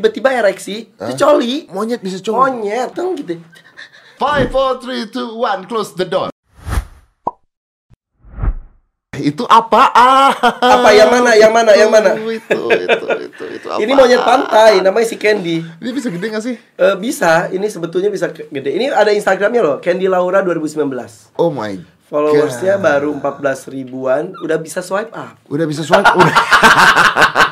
tiba-tiba ereksi, itu coli. Monyet bisa cowok. Monyet, dong gitu. Five, four, three, two, one, close the door. Itu apa? Ah. Apa yang mana? Yang mana? Yang mana? Itu, itu, itu, itu, itu apa? Ini monyet pantai, namanya si Candy. Ini bisa gede gak sih? Eh, bisa, ini sebetulnya bisa gede. Ini ada Instagramnya loh, Candy Laura 2019. Oh my Followersnya God. baru 14 ribuan, udah bisa swipe up. Udah bisa swipe? Udah.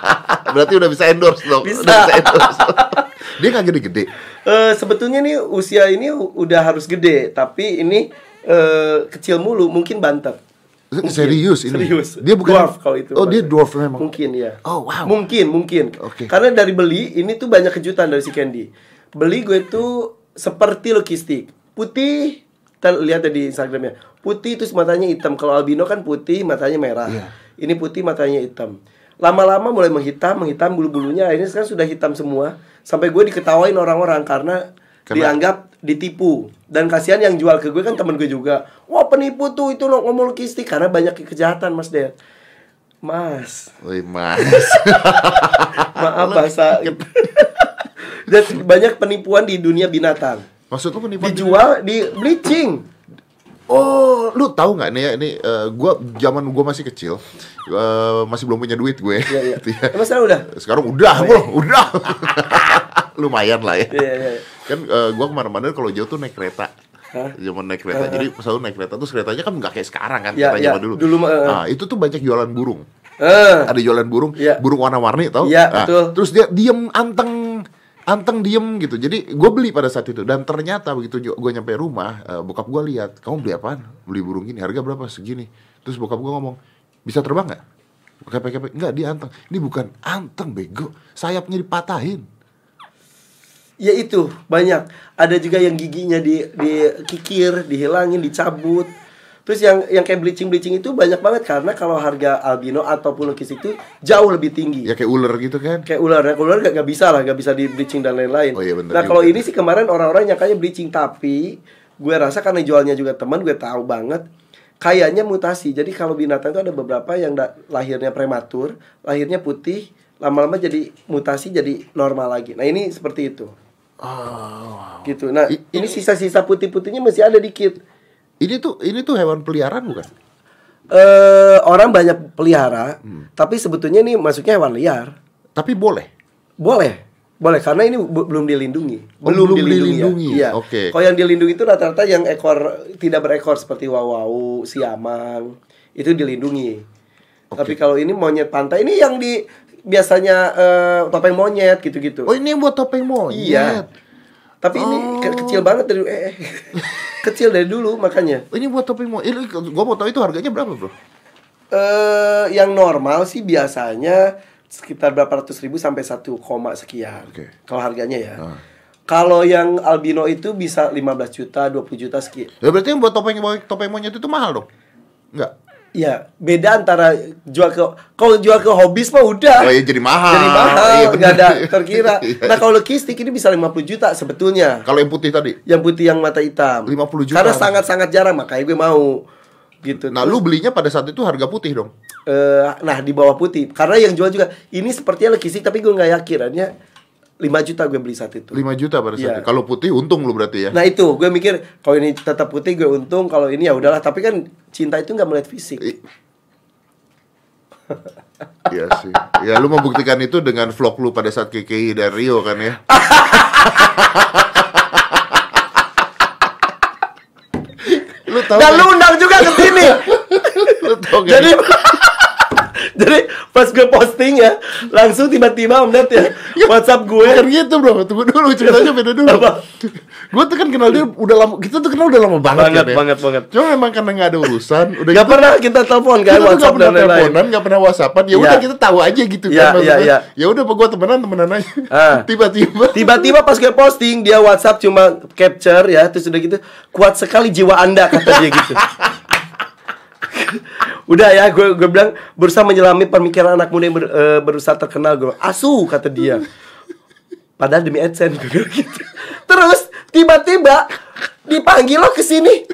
Berarti udah bisa endorse dong. Bisa. Udah bisa endorse. Dia gak gede-gede. Eh, sebetulnya nih usia ini udah harus gede, tapi ini eh, kecil mulu, mungkin banter. Mungkin. Serius ini? Serius. Dia bukan Dwarf kalau itu. Oh, dia dwarf memang. Mungkin ya. Oh, wow. Mungkin, mungkin. Oke. Karena dari beli ini tuh banyak kejutan dari si Candy. Beli gue tuh seperti logistik. Putih, kita lihat di Instagramnya. Putih terus matanya hitam. Kalau albino kan putih, matanya merah. Iya. Ini putih, matanya hitam. Lama-lama mulai menghitam, menghitam bulu-bulunya. Akhirnya sekarang sudah hitam semua. Sampai gue diketawain orang-orang karena, Karena- dianggap ditipu. Dan kasihan yang jual ke gue kan temen gue juga. Wah penipu tuh itu lo ngomong logistik karena banyak kejahatan Mas Ded. Mas, Woi, mas. maaf bahasa dan banyak penipuan di dunia binatang Maksud lu penipuan? dijual di bleaching Oh, lu tahu nggak nih ya ini eh, gua zaman gua masih kecil, eh, masih belum punya duit gue. Iya, iya. Gitu ya. emang sekarang udah Sekarang udah, bro, udah. Lumayan lah ya. Iya, iya, iya. Kan eh, gua ke mana-mana kalau jauh tuh naik kereta. Hah? Zaman naik kereta. Jadi selalu naik kereta tuh keretanya kan nggak kayak sekarang kan Iya, kereta iya. zaman dulu. Dulu eh. Nah, itu tuh banyak jualan burung. eh Ada jualan burung, Iya. burung warna-warni tau? Iya, Nah, betul. Terus dia diem anteng anteng diem gitu. Jadi gue beli pada saat itu dan ternyata begitu gue nyampe rumah, eh, bokap gue lihat, kamu beli apaan? Beli burung gini, harga berapa? Segini. Terus bokap gue ngomong, bisa terbang nggak? Kepek-kepek, enggak dia anteng. Ini bukan anteng bego, sayapnya dipatahin. ya itu banyak ada juga yang giginya di dikikir dihilangin dicabut terus yang yang kayak bleaching bleaching itu banyak banget karena kalau harga albino ataupun lukis itu jauh lebih tinggi. Ya kayak ular gitu kan. kayak ular ya ular gak, gak bisa lah gak bisa di bleaching dan lain-lain. Oh iya, bener nah kalau ini sih. kemarin orang-orang nyangkanya bleaching tapi gue rasa karena jualnya juga teman gue tahu banget kayaknya mutasi. Jadi kalau binatang itu ada beberapa yang da- lahirnya prematur lahirnya putih lama-lama jadi mutasi jadi normal lagi. Nah ini seperti itu. Oh. gitu. Nah I- ini sisa-sisa putih-putihnya masih ada dikit Ini tuh ini tuh hewan peliharaan bukan? eh orang banyak pelihara Hmm. tapi sebetulnya ini masuknya hewan liar Tapi boleh. Boleh, boleh karena ini bu- belum dilindungi. Oh, belum dilindungi. ya. Iya. Oke. Kalau yang dilindungi itu rata-rata yang ekor tidak berekor seperti wawau, siamang itu dilindungi. Tapi kalau ini monyet pantai ini yang di biasanya eh, topeng monyet gitu-gitu. Oh ini buat topeng monyet. iya. Tapi ini ke- kecil banget dari eh, kecil dari dulu makanya. Oh, Ini buat topeng monyet. Ini gua mau tahu itu harganya berapa, Bro? Eh yang normal sih biasanya sekitar berapa ratus ribu sampai satu koma sekian. Oke. Kalau harganya ya. Ah. Kalau yang albino itu bisa 15 juta, 20 juta sekian. Ya berarti yang buat topeng topeng monyet itu mahal dong? Enggak. Iya, beda antara jual ke kalau jual ke hobis mah udah. Oh iya jadi mahal. Jadi mahal, Iya, nggak bener. ada terkira. Iya. Nah, kalau logistik ini bisa 50 juta sebetulnya. Kalau yang putih tadi. Yang putih yang mata hitam. 50 juta. Karena sangat-sangat jarang makanya gue mau gitu. Nah, lu belinya pada saat itu harga putih dong. Eh, nah di bawah putih karena yang jual juga ini sepertinya logistik tapi gue nggak yakin akhirnya 5 juta gue beli saat itu 5 juta pada saat Iya. itu. Kalau putih untung lu berarti ya. nah itu gue mikir kalau ini tetap putih gue untung kalau ini ya udahlah tapi kan cinta itu nggak melihat fisik I- Iya sih. Ya lu membuktikan itu dengan vlog lu pada saat KKI dan Rio kan ya. lu tahu dan lu undang juga ke sini lu tahu kan? jadi jadi pas gue posting ya langsung tiba-tiba om Ded ya WhatsApp gue Bukan gitu bro, tunggu dulu ceritanya beda dulu Apa? Gue tuh kan kenal dia udah lama, kita tuh kenal udah lama banget, Banget, kan ya banget, banget. Cuma memang karena gak ada urusan Udah Gak gitu, pernah kita telepon kan kita tuh gak WhatsApp pernah dan teleponan, gak pernah whatsappan Ya Iya. udah kita tahu aja gitu Iya, kan iya, iya. Ya udah apa gue temenan, temenan aja Ah. Tiba-tiba Tiba-tiba pas gue posting dia WhatsApp cuma capture ya terus udah gitu kuat sekali jiwa anda kata dia gitu. udah ya gue gue bilang berusaha menyelami pemikiran anak muda yang ber- eh, berusaha terkenal gue bilang, asu kata dia. Padahal demi AdSense gue bilang gitu. Terus tiba-tiba dipanggil lo ke sini.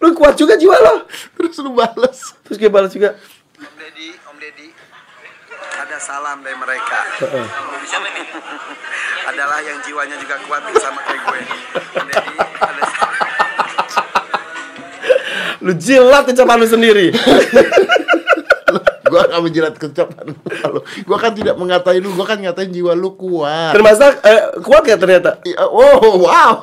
Lu kuat juga jiwa lo. Terus lu balas Terus gue balas juga. Om Deddy, Om Deddy. ada salam dari mereka. Heeh. Siapa nih? Adalah yang jiwanya juga kuat sama kayak gue. Jadi ada Lu jilat ucapan lu sendiri. Gua akan menjilat kecapan lu. Gua kan tidak mengatain lu, gua kan ngatain jiwa lu kuat. Termasuk eh, kuat ya ternyata. Iya, Oh, wow.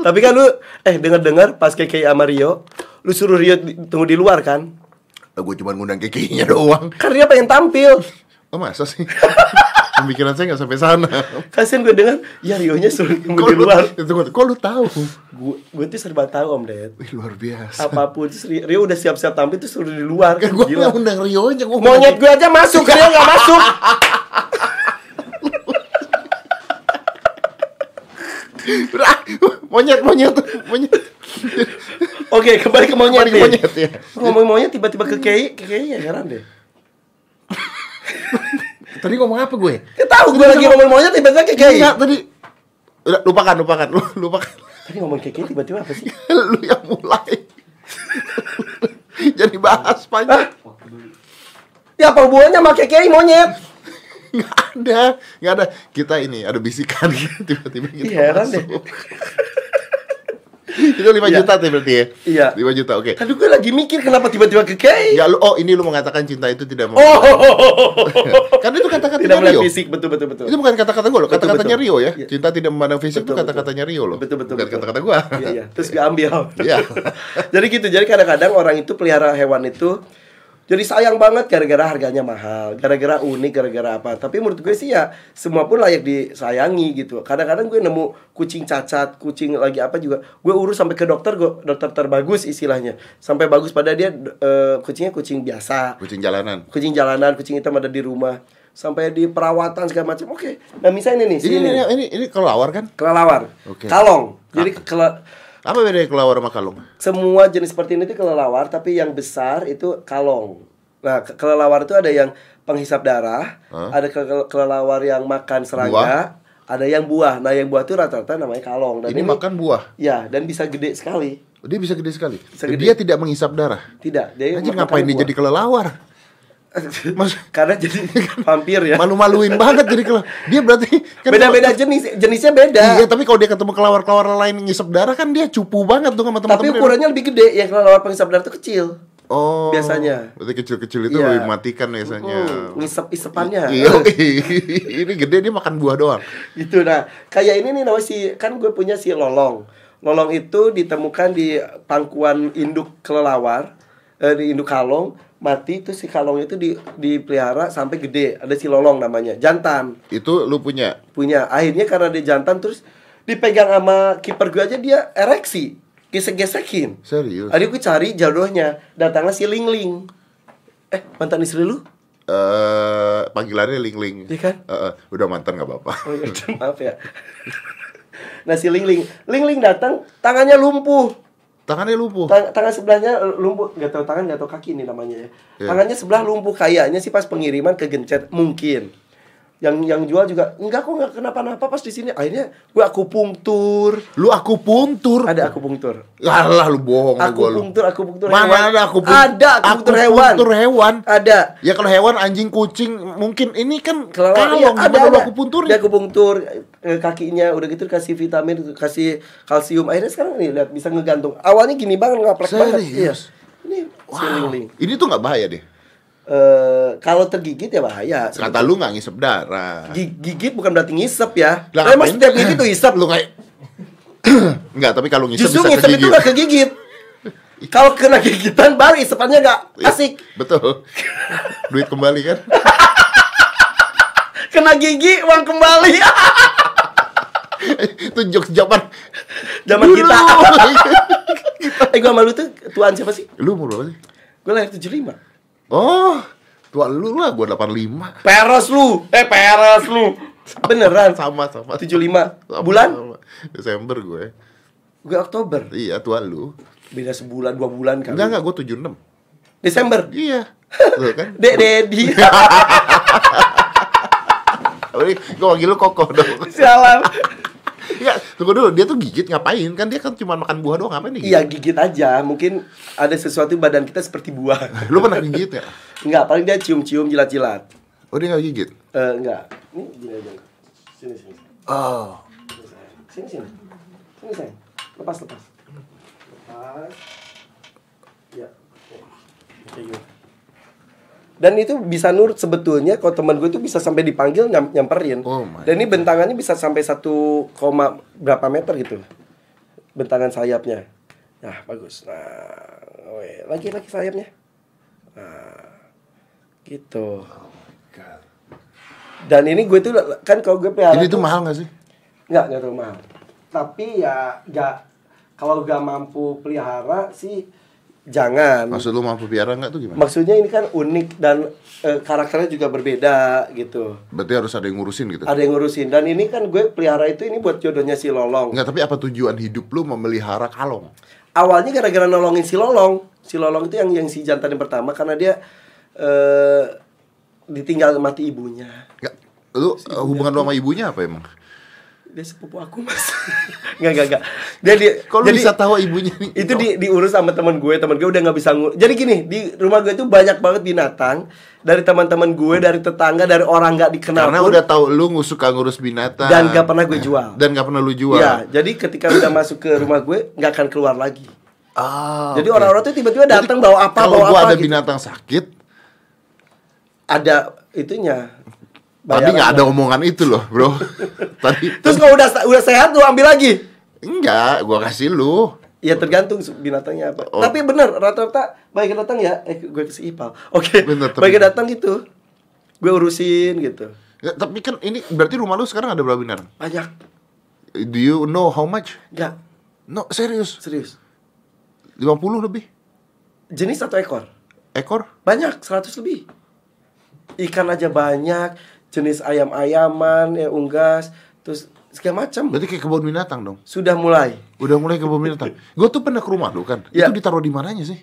Tapi kan lu eh dengar-dengar pas KKI sama Rio, lu suruh Rio tunggu di luar kan? gue cuma ngundang kekinya doang. Kan Rio pengen tampil. Oh masa sih? Pemikiran saya nggak sampai sana. Kasian gue dengar, ya Rio nya suruh di lu, luar. Tunggu, kok lu tahu? Gue gue tuh serba tahu Om Ded. Wih, luar biasa. Apa pun terus Rio, udah siap-siap tampil tuh suruh di luar. Kan gue nggak undang Rio nya, gue Monyet gue aja masuk, Rio nggak masuk. Monyet, monyet, monyet. Oke, kembali ke monyet Kembali ke monyet, ya. Ngomong monyet tiba-tiba ke KKI, ke ya heran deh. Tadi ngomong apa gue? Ya tahu gue lagi ngomong monyet tiba-tiba ke KKI. Enggak, tadi Udah, lupakan, lupakan, lu, lupakan. Tadi ngomong KKI tiba-tiba apa sih? lu yang mulai. Jadi bahas panjang. Ya apa hubungannya sama KKI monyet? Nggak ada, nggak ada. Kita ini ada bisikan tiba-tiba kita Iya, heran deh. Itu 5 Iya. juta tuh berarti ya? Iya. 5 juta, oke. Tadi gue lagi mikir kenapa tiba-tiba ke. Ya lu, oh ini lu mengatakan cinta itu tidak mau. Oh, Kan itu kata-kata tidak melihat fisik betul betul. Itu bukan kata-kata gue loh, kata-katanya. Rio ya. Iya. Cinta tidak memandang fisik itu Betul, kata-katanya Rio loh. Betul betul Bukan kata-kata gue. Iya iya. Terus gue ambil. Iya. jadi gitu. Jadi kadang-kadang orang itu pelihara hewan itu jadi sayang banget gara-gara harganya mahal, gara-gara unik, gara-gara apa. Tapi menurut gue sih ya semua pun layak disayangi gitu. Kadang-kadang gue nemu kucing cacat, kucing lagi apa juga, gue urus sampai ke dokter, gue dokter terbagus istilahnya. Sampai bagus pada dia eh, kucingnya kucing biasa, Kucing jalanan. kucing jalanan, kucing hitam ada di rumah. Sampai di perawatan segala macam. Oke. Nah, misalnya ini nih, Ini ini ini, ini kelawar kan? Kelelawar. Oke. Kalong. Jadi kele- Apa bedanya kelawar sama kalung? semua jenis seperti ini itu kelelawar, tapi yang besar itu kalong. Nah, ke- kelelawar itu ada yang penghisap darah, Hah? ada ke- ke- kelelawar yang makan serangga, ada yang buah. Nah, yang buah itu rata-rata namanya kalong. Dan ini, makan buah. Ya, dan bisa gede sekali. Dia bisa gede sekali. Bisa gede. Dia tidak menghisap darah. Tidak, dia Anjir ngapain dia buah. jadi kelelawar? Mas Karena jadi vampir ya. malu-maluin banget jadi kelelawar. Dia berarti kan Beda-beda jenis, jenisnya beda. Iya, tapi kalau dia ketemu kelawar-kelawar lain ngisep darah kan dia cupu banget tuh sama Tapi teman-teman. ukurannya lebih gede. Yang kelelawar penghisap darah itu kecil. Oh. biasanya. Berarti kecil-kecil itu Iya. lebih mematikan biasanya. Hmm, ngisep-isepannya. Iya, ini gede dia makan buah doang. gitu nah kayak ini nih namanya si kan gue punya si lolong lolong itu ditemukan di pangkuan induk kelelawar eh, di induk kalong mati itu si kalong itu di dipelihara sampai gede ada si lolong namanya jantan Itu lu punya. punya akhirnya karena dia jantan terus dipegang sama kiper gue aja dia ereksi gesek-gesekin Serius. Akhirnya gue cari jodohnya datangnya si Ling Ling eh mantan istri lu Eh, panggilannya Ling Ling. Iya kan? Eh, eh, udah mantan nggak apa-apa. Oh iya, maaf ya. Nah si Ling Ling, Ling Ling datang, tangannya lumpuh. Tangannya lumpuh. Tang- tangan sebelahnya eh, lumpuh, nggak tahu tangan, nggak tahu kaki ini namanya ya. Iya. Tangannya sebelah lumpuh kayaknya sih pas pengiriman kegencet mungkin. Yang yang jual juga enggak kok nggak kenapa-napa pas di sini. Akhirnya gua akupunktur. Lu aku puntur. Ada akupunktur. Alah lu bohong lu gua lu. Akupunktur, akupunktur Mana hewan. ada aku Ada akupunktur hewan. Akupunktur hewan. Ada. Ya kalau hewan anjing kucing mungkin ini kan kalong iya, ada ada. akupuntur Dia akupunktur eh, kakinya udah gitu kasih vitamin, kasih kalsium. Akhirnya sekarang nih lihat bisa ngegantung. Awalnya gini banget ngaplek banget. Iya. Ini Wow. Ini tuh nggak bahaya deh. Eh, kalau tergigit ya bahaya. Kata lu nggak ngisep darah. Gi- gigit bukan berarti ngisep ya. Lah, Emang setiap gigit tuh ngisep. Lu nggak Enggak, tapi kalau ngisep Justru bisa ngisep itu kegigit. gak kegigit. Kalau kena gigitan baru isepannya gak Iya, asik. Betul. Duit kembali kan? Kena gigi uang kembali. itu jokes zaman Zaman kita. eh gua malu tuh tuan siapa sih? lu umur berapa sih? Gue lahir 75. Oh, tua lu lah, gua 85. Peres lu. Eh peres lu. Beneran. Sama sama. 75. Sama, Bulan? sama. Desember gue. Gue Oktober. Iya, tua lu. Beda sebulan, dua bulan kan. Enggak enggak, gua 76. Desember. Iya. Tuh kan? Dek Dedi. Gua panggil lu kokoh dong. Sialan. Enggak, tunggu dulu, dia tuh gigit ngapain? Kan dia kan cuma makan buah doang, ngapain dia? Iya gigit aja. Mungkin ada sesuatu badan kita seperti buah. Lu pernah gigit ya? Enggak, paling dia cium-cium jilat-jilat. Oh dia nggak gigit? Eh, enggak. Ini gini aja. Sini, sini. Oh. Sini, sini. Sini, sayang. Lepas, lepas. Lepas. Ya. Kayak gitu. Dan itu bisa nurut sebetulnya kalau teman gue itu bisa sampai dipanggil nyam- nyamperin. Oh Dan ini bentangannya bisa sampai satu koma berapa meter gitu. Bentangan sayapnya. Nah, bagus. Nah, oke. lagi lagi sayapnya. Nah, gitu. Dan ini gue tuh kan kalau gue pelihara Ini tuh mahal nggak sih? Nggak, nggak terlalu mahal. Tapi ya nggak kalau nggak mampu pelihara sih jangan. Maksud lu mampu piara nggak tuh gimana? Maksudnya ini kan unik dan eh, karakternya juga berbeda gitu. Berarti harus ada yang ngurusin gitu? Ada yang ngurusin dan ini kan gue pelihara itu ini buat jodohnya si Lolong. Enggak, tapi apa tujuan hidup lu memelihara kalong? Awalnya gara-gara nolongin si Lolong. Si Lolong itu yang yang si jantan yang pertama karena dia eh ditinggal mati ibunya. Enggak. Lu uh, hubungan lu sama ibunya apa emang? Dia sepupu aku mas. Nggak nggak nggak. Dia dia. Kok lu bisa tahu ibunya nih? itu di, diurus sama teman gue teman gue udah nggak bisa ngur jadi gini di rumah gue itu banyak banget binatang dari teman-teman gue dari tetangga dari orang nggak dikenal Karena pun, udah tahu lu nggak suka ngurus binatang dan nggak pernah gue jual Dan nggak pernah lu jual ya jadi ketika udah masuk ke rumah gue nggak akan keluar lagi Ah, jadi orang-orang tuh tiba-tiba datang bawa apa Kalau bawa gua apa ada gitu. binatang sakit ada itunya Tadi nggak ada omongan itu loh bro Tadi terus kalau udah udah sehat lu ambil lagi Enggak, gua kasih lu Ya tergantung binatangnya apa. Oh. Tapi bener rata-rata baik datang ya. Eh gue kasih ipal. Oke. Tapi- baik datang gitu. Gue urusin gitu. Ya, Tapi kan ini berarti rumah lu sekarang ada berapa binatang? Banyak. Do you know how much? Enggak, No, serius serius. 50 lebih Jenis satu ekor. Ekor? Banyak, 100 lebih. Ikan aja banyak, jenis ayam-ayaman, ya unggas, terus segala macam. Berarti kayak kebun binatang dong Sudah mulai. Udah mulai kebun binatang Gue tuh pernah ke rumah lu kan Ya. Itu ditaruh di mananya sih?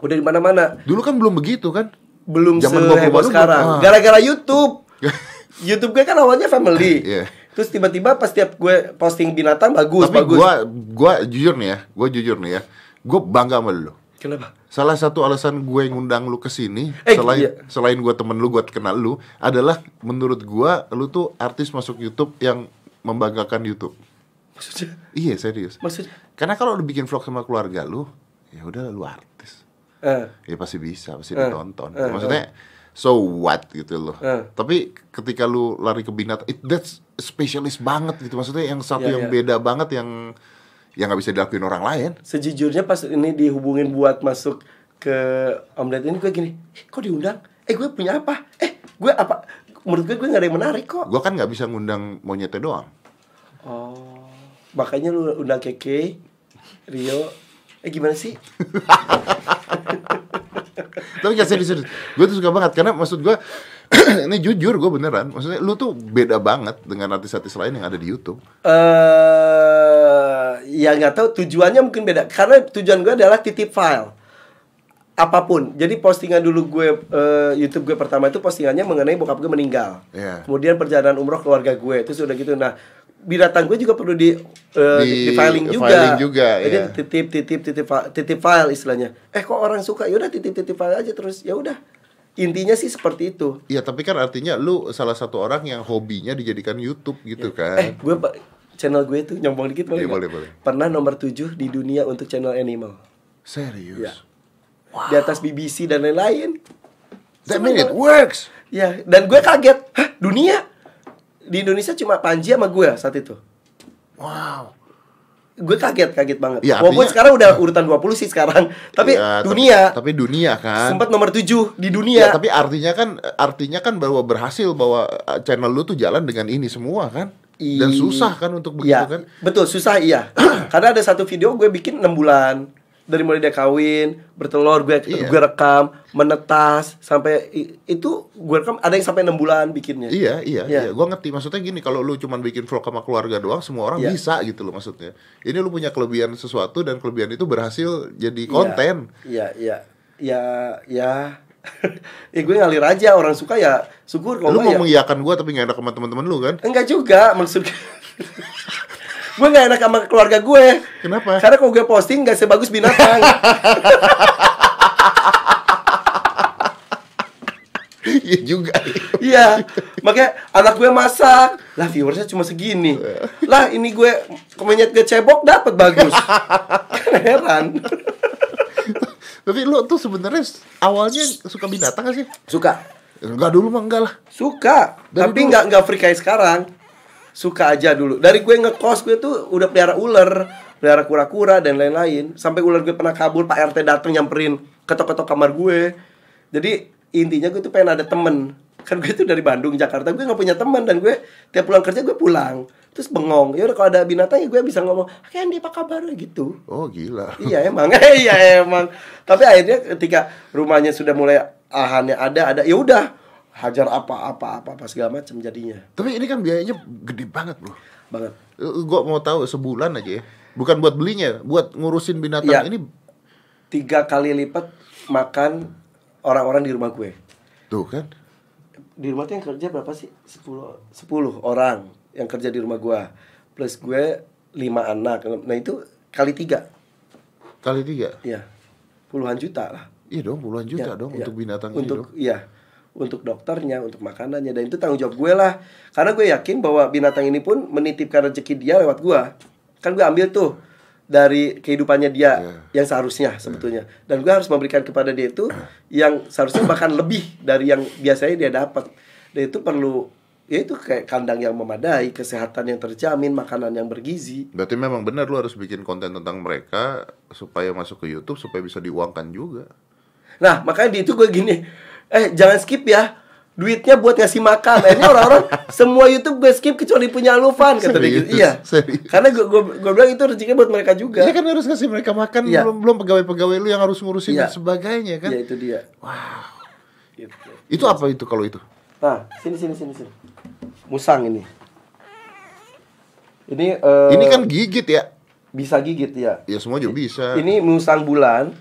Udah di mana-mana. Dulu kan belum begitu kan? Belum Zaman seheboh sekarang. ah. Gara-gara YouTube. YouTube gue kan awalnya family. Iya. Terus tiba-tiba pas tiap gue posting binatang bagus, Tapi bagus. gua gua jujur nih ya, gua jujur nih ya. Gua bangga sama lu. Kenapa? Salah satu alasan gue ngundang lu ke sini Eh, selain iya. selain gua temen lu, gua kenal lu adalah menurut gua lu tuh artis masuk YouTube yang membanggakan YouTube. Maksudnya? Iya, serius. Maksudnya? Karena kalau lu bikin vlog sama keluarga lu, ya udah lu artis. Eh, Ya pasti bisa, pasti Eh, ditonton. eh, Maksudnya so what gitu loh. Eh. Tapi ketika lu lari ke binatang, it, that's spesialis banget gitu. Maksudnya yang satu Iya, yang iya. beda banget yang yang nggak bisa dilakuin orang lain. sejujurnya pas ini dihubungin buat masuk ke omelet ini gue gini, eh, kok diundang? Eh gue punya apa? Eh gue apa? Menurut gue gue gak ada yang menarik kok. Gua kan nggak bisa ngundang monyetnya doang. Oh, makanya lu undang Keke, Rio. Eh gimana sih? Tapi gak serius, serius. Gue tuh suka banget karena maksud gue ini jujur gue beneran. Maksudnya lu tuh beda banget dengan artis-artis lain yang ada di YouTube. Eh, ya nggak tahu tujuannya mungkin beda. Karena tujuan gue adalah titip file apa pun. Jadi postingan dulu gue eh, YouTube gue pertama itu postingannya mengenai bokap gue meninggal. Iya. Kemudian perjalanan umroh keluarga gue. Terus udah gitu. Nah, binatang gue juga perlu di eh, Di- di, filing juga. filing juga, Jadi iya. titip titip titip titip file istilahnya. Eh kok orang suka? Ya udah titip titip file aja terus. Ya udah. Intinya sih seperti itu. Iya, tapi kan artinya lu salah satu orang yang hobinya dijadikan YouTube gitu kan. Eh, gue channel gue tuh nyombong dikit boleh Iya, boleh, boleh. Pernah nomor 7 di dunia untuk channel animal. Serius. Iya. Di atas BBC dan lain-lain. That mean it works. Ya, dan gue kaget. Hah, dunia? Di Indonesia cuma Panji sama gue saat itu. Wow. Gue kaget, kaget banget. Ya, Walaupun artinya- sekarang udah urutan 20 sih sekarang. Tapi Ya, dunia Tapi, tapi dunia kan. sempat nomor 7 di Ya, dunia. tapi artinya kan artinya kan bahwa berhasil bahwa uh, channel lu tuh jalan dengan ini semua kan. Dan I- susah kan untuk begitu Iya, kan. Betul, susah iya. Karena ada satu video gue bikin 6 bulan. Dari mulai dia kawin, bertelur, gue Iya. gue rekam, menetas sampai itu gue rekam ada yang sampai 6 bulan bikinnya. Iya, iya, Iya. iya. Gua ngerti maksudnya gini, kalau lu cuman bikin vlog sama keluarga doang, semua orang Iya. bisa gitu loh maksudnya. Ini lu punya kelebihan sesuatu dan kelebihan itu berhasil jadi Iya, konten. Iya, iya. Ya, ya. ya gue ngalir aja orang suka ya syukur kalau Lu enggak mau ya. mengiyakan gua tapi gak enak sama teman-teman lu kan? Enggak juga maksud gue nggak enak sama keluarga gue. Kenapa? Karena kalau gue posting nggak sebagus binatang. Iya juga. Iya, makanya anak gue masak, lah viewersnya cuma segini. Lah ini gue kemenyet gue cebok dapat bagus. kan heran. Tapi lu tuh sebenarnya awalnya suka binatang gak sih? Suka, Enggak dulu mah enggak lah. suka, Dari tapi dulu. nggak nggak free kayak sekarang. Suka aja dulu. Dari gue ngekos gue tuh udah pelihara ular, pelihara kura-kura dan lain-lain. Sampai ular gue pernah kabur, Pak RT dateng nyamperin ketok-ketok kamar gue. Jadi intinya gue tuh pengen ada temen. Kan gue tuh dari Bandung, Jakarta, gue nggak punya teman dan gue tiap pulang kerja gue pulang. Terus bengong. Ya udah kalau ada binatang ya gue bisa ngomong, "Candy apa kabar?" gitu. Oh gila. iya emang, iya emang. Tapi akhirnya ketika rumahnya sudah mulai ahannya ada, ada ya udah hajar apa apa apa apa segala macam jadinya Tapi ini kan biayanya gede banget bro. banget. Eh, Gua mau tahu sebulan aja ya. Bukan buat belinya, buat ngurusin binatang Iya. ini. Tiga kali lipat makan orang-orang di rumah gue. Tuh kan. Di rumah tuh yang kerja berapa sih? 10 10 orang yang kerja di rumah gue. Plus gue lima anak. Nah itu kali tiga, Kali tiga. ya puluhan juta lah. Iya dong, puluhan juta Ya, dong ya. untuk binatang untuk ini dong. iya untuk dokternya untuk makanannya dan itu tanggung jawab gue lah. Karena gue yakin bahwa binatang ini pun menitipkan rezeki dia lewat gue. Kan gue ambil tuh dari kehidupannya dia Iya. yang seharusnya sebetulnya. Dan gue harus memberikan kepada dia itu yang seharusnya bahkan lebih dari yang biasanya dia dapat. Dan itu perlu ya itu kayak kandang yang memadai kesehatan yang terjamin makanan yang bergizi. Berarti memang benar lu harus bikin konten tentang mereka supaya masuk ke YouTube supaya bisa diuangkan juga. Nah, makanya di itu gue gini, eh jangan skip ya. Duitnya buat ngasih makan. Akhirnya orang-orang semua YouTube gue skip kecuali punya lu Van kata dia gitu. Iya. Serius? Karena gue, gue gue bilang itu rezekinya buat mereka juga. Iya kan harus ngasih mereka makan Iya. belum belum pegawai-pegawai lu yang harus ngurusin Iya. dan sebagainya kan. Iya itu dia. Wow. Gitu. Itu apa itu kalau itu? Nah, sini sini sini sini. Musang ini. Ini eh, Ini kan gigit ya. bisa gigit ya. Ya semua juga bisa. Ini musang bulan.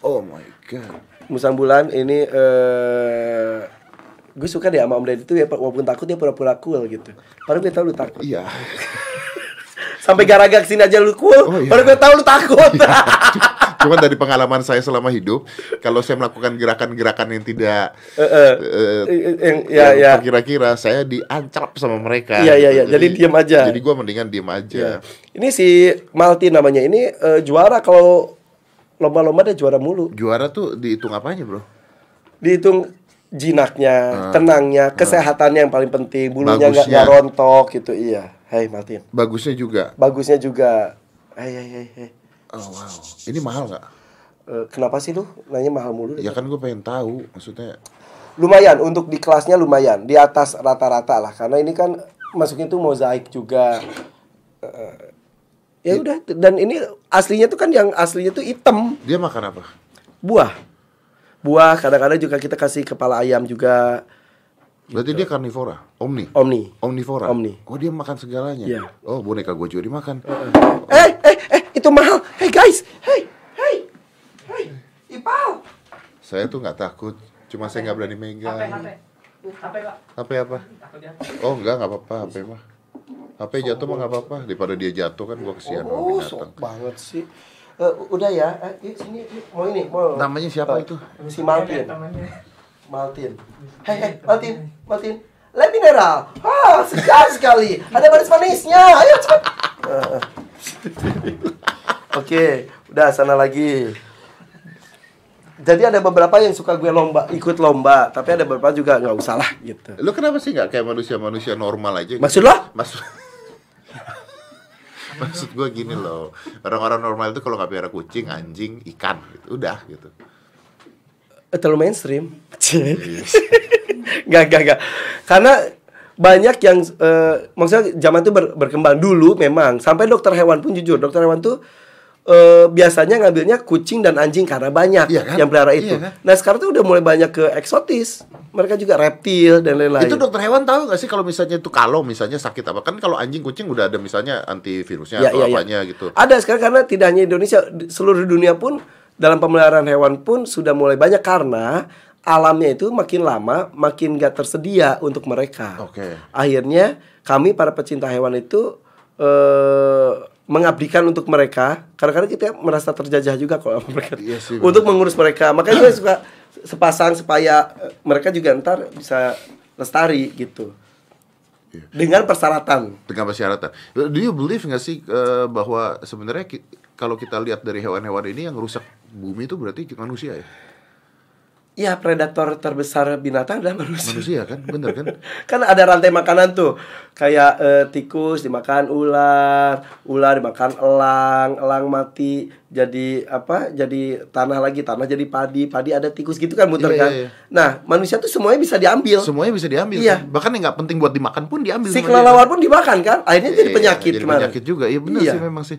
Oh my god. Musang bulan ini eh gue suka deh sama Om Deddy itu ya walaupun takut dia pura-pura cool gitu. Padahal gue tahu lu takut. Iya. Sampai gara-gara ke sini aja lu cool. Oh, iya. Baru gue tahu lu takut. Cuman dari pengalaman saya selama hidup, kalau saya melakukan gerakan-gerakan yang tidak Eh, eh. eh, yang ya yang ya. kira-kira saya diancap sama mereka. Iya, iya, iya. Jadi diam aja. Jadi gua mendingan diam aja. Ini si Malti namanya. Ini eh, juara kalau lomba-lomba dia juara mulu. Juara tuh dihitung apanya, Bro? Dihitung jinaknya, tenangnya, kesehatannya yang paling penting. Bulunya nggak rontok gitu. Iya. Hai Martin. Bagusnya juga. Bagusnya juga. Hai hai hai. hai. Oh wow. Ini mahal nggak? Eh, kenapa sih lu nanya mahal mulu? Ya kan gue pengen tahu, maksudnya Lumayan untuk di kelasnya lumayan, di atas rata-rata lah karena ini kan masuknya tuh mozaik juga. Eh, ya udah dan ini aslinya tuh kan yang aslinya tuh hitam. dia makan apa? buah buah kadang-kadang juga kita kasih kepala ayam juga Berarti dia karnivora, omni. omni Omnivora. Omni. Oh dia makan segalanya. Iya. Oh boneka gue juga dimakan. eh eh eh itu mahal hey guys hey hey hey ipal Saya tuh nggak takut, cuma saya nggak berani megang. HP, HP, Pak. HP apa? Takut ya. Oh enggak nggak apa-apa HP mah. HP jatuh mah nggak apa-apa. Daripada dia jatuh kan gua kesian oh binatang. sok banget sih Eh, udah ya eh, yuk sini yuk. mau ini mau Namanya siapa Eh, itu? si Martin Namanya. Maltin hey hey Maltin Maltin Le mineral ah segar sekali ada manis-manisnya ayo cepat Eh, Oke, udah sana lagi. Jadi ada beberapa yang suka gue lomba, ikut lomba, tapi ada beberapa juga nggak usah lah gitu. Lu kenapa sih nggak kayak manusia-manusia normal aja? gitu? Maksud lo? Maksud Maksud gua gini loh, orang-orang normal itu kalau nggak pelihara kucing, anjing, ikan, gitu. udah gitu. Eh, Terlalu mainstream. Gak, gak, gak. Karena banyak yang, eh, maksudnya zaman itu ber- berkembang dulu memang. Sampai dokter hewan pun jujur, dokter hewan tuh eh, biasanya ngambilnya kucing dan anjing karena banyak Iya kan? yang pelihara itu. Iya kan? Nah sekarang tuh udah mulai banyak ke eksotis. Mereka juga reptil dan lain-lain. Itu dokter hewan tahu nggak sih kalau misalnya itu kalau misalnya sakit apa? Kan kalau anjing kucing udah ada misalnya antivirusnya Ya, atau ya, ya. apanya gitu. Ada sekarang karena tidak hanya Indonesia, seluruh dunia pun dalam pemeliharaan hewan pun sudah mulai banyak karena alamnya itu makin lama makin gak tersedia untuk mereka. Oke. Akhirnya kami para pecinta hewan itu eh mengabdikan untuk mereka. Kadang-kadang kita merasa terjajah juga kalau sama mereka. Iya sih, untuk mengurus mereka. Makanya gue suka sepasang supaya eh, mereka juga ntar bisa lestari gitu. Iya. Dengan persyaratan. dengan persyaratan. Do you believe nggak sih eh, bahwa sebenarnya ki- kalau kita lihat dari hewan-hewan ini yang rusak bumi itu berarti manusia ya? Ya predator terbesar binatang adalah manusia. Manusia kan, bener kan? kan ada rantai makanan tuh kayak eh, tikus dimakan ular ular dimakan elang elang mati jadi apa jadi tanah lagi tanah jadi padi padi ada tikus gitu kan muter Iya, kan iya, iya. nah manusia tuh semuanya bisa diambil Semuanya bisa diambil. Iya. kan? Bahkan yang nggak penting buat dimakan pun diambil. si kelelawar kan? pun dimakan kan akhirnya jadi Iya, penyakit jadi kemarin penyakit juga. Iya benar Iya. sih memang sih.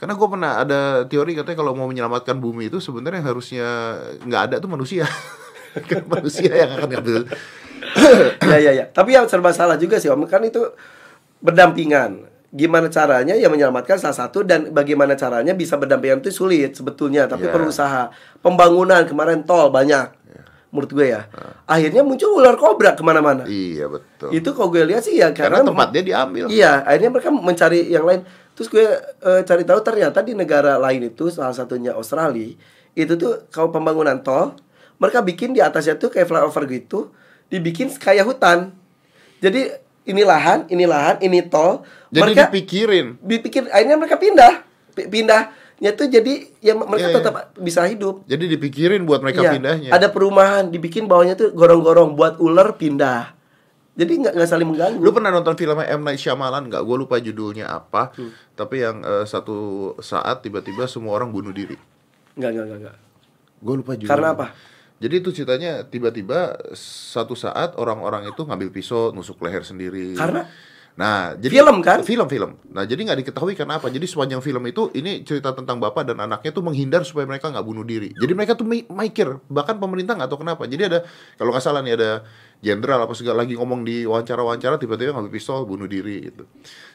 Karena gue pernah ada teori katanya kalau mau menyelamatkan bumi itu sebenarnya yang harusnya nggak ada tuh manusia. kan manusia yang akan ngambil. ya ya ya. Tapi yang serba salah juga sih om. Kan itu berdampingan. Gimana caranya ya menyelamatkan salah satu dan bagaimana caranya bisa berdampingan itu sulit sebetulnya. Tapi Ya. perlu usaha. Pembangunan kemarin tol banyak. Menurut gue ya. Akhirnya muncul ular kobra ke mana-mana. Iya betul. itu kalau gue lihat sih ya Karena karena, tempatnya diambil. iya akhirnya mereka mencari yang lain terus gue eh, cari tahu ternyata di negara lain itu salah satunya Australia itu tuh kalau pembangunan tol mereka bikin di atasnya tuh kayak flyover gitu dibikin kayak hutan jadi ini lahan ini lahan ini tol Jadi mereka dipikirin. dipikir akhirnya mereka pindah Pi- pindahnya tuh jadi ya mereka Iya, iya. tetap bisa hidup Jadi dipikirin buat mereka Iya, pindahnya. ada perumahan dibikin bawahnya tuh gorong-gorong buat ular pindah jadi nggak nggak saling mengganggu Lu pernah nonton filmnya M Night Shyamalan nggak? Gue lupa judulnya apa. Hmm. Tapi yang eh, satu saat tiba-tiba semua orang bunuh diri. nggak nggak nggak Gue lupa judulnya. Karena apa? Jadi itu ceritanya tiba-tiba satu saat orang-orang itu ngambil pisau nusuk leher sendiri. Karena? Nah, jadi Film kan? Film-film. Nah, jadi nggak diketahui kenapa. Jadi sepanjang film itu ini cerita tentang bapak dan anaknya tuh menghindar supaya mereka nggak bunuh diri. Jadi mereka tuh mi- mikir, bahkan pemerintah nggak tahu kenapa. Jadi ada kalau nggak salah nih ada jenderal apa segala lagi ngomong di wawancara-wawancara tiba-tiba ngambil pistol bunuh diri gitu.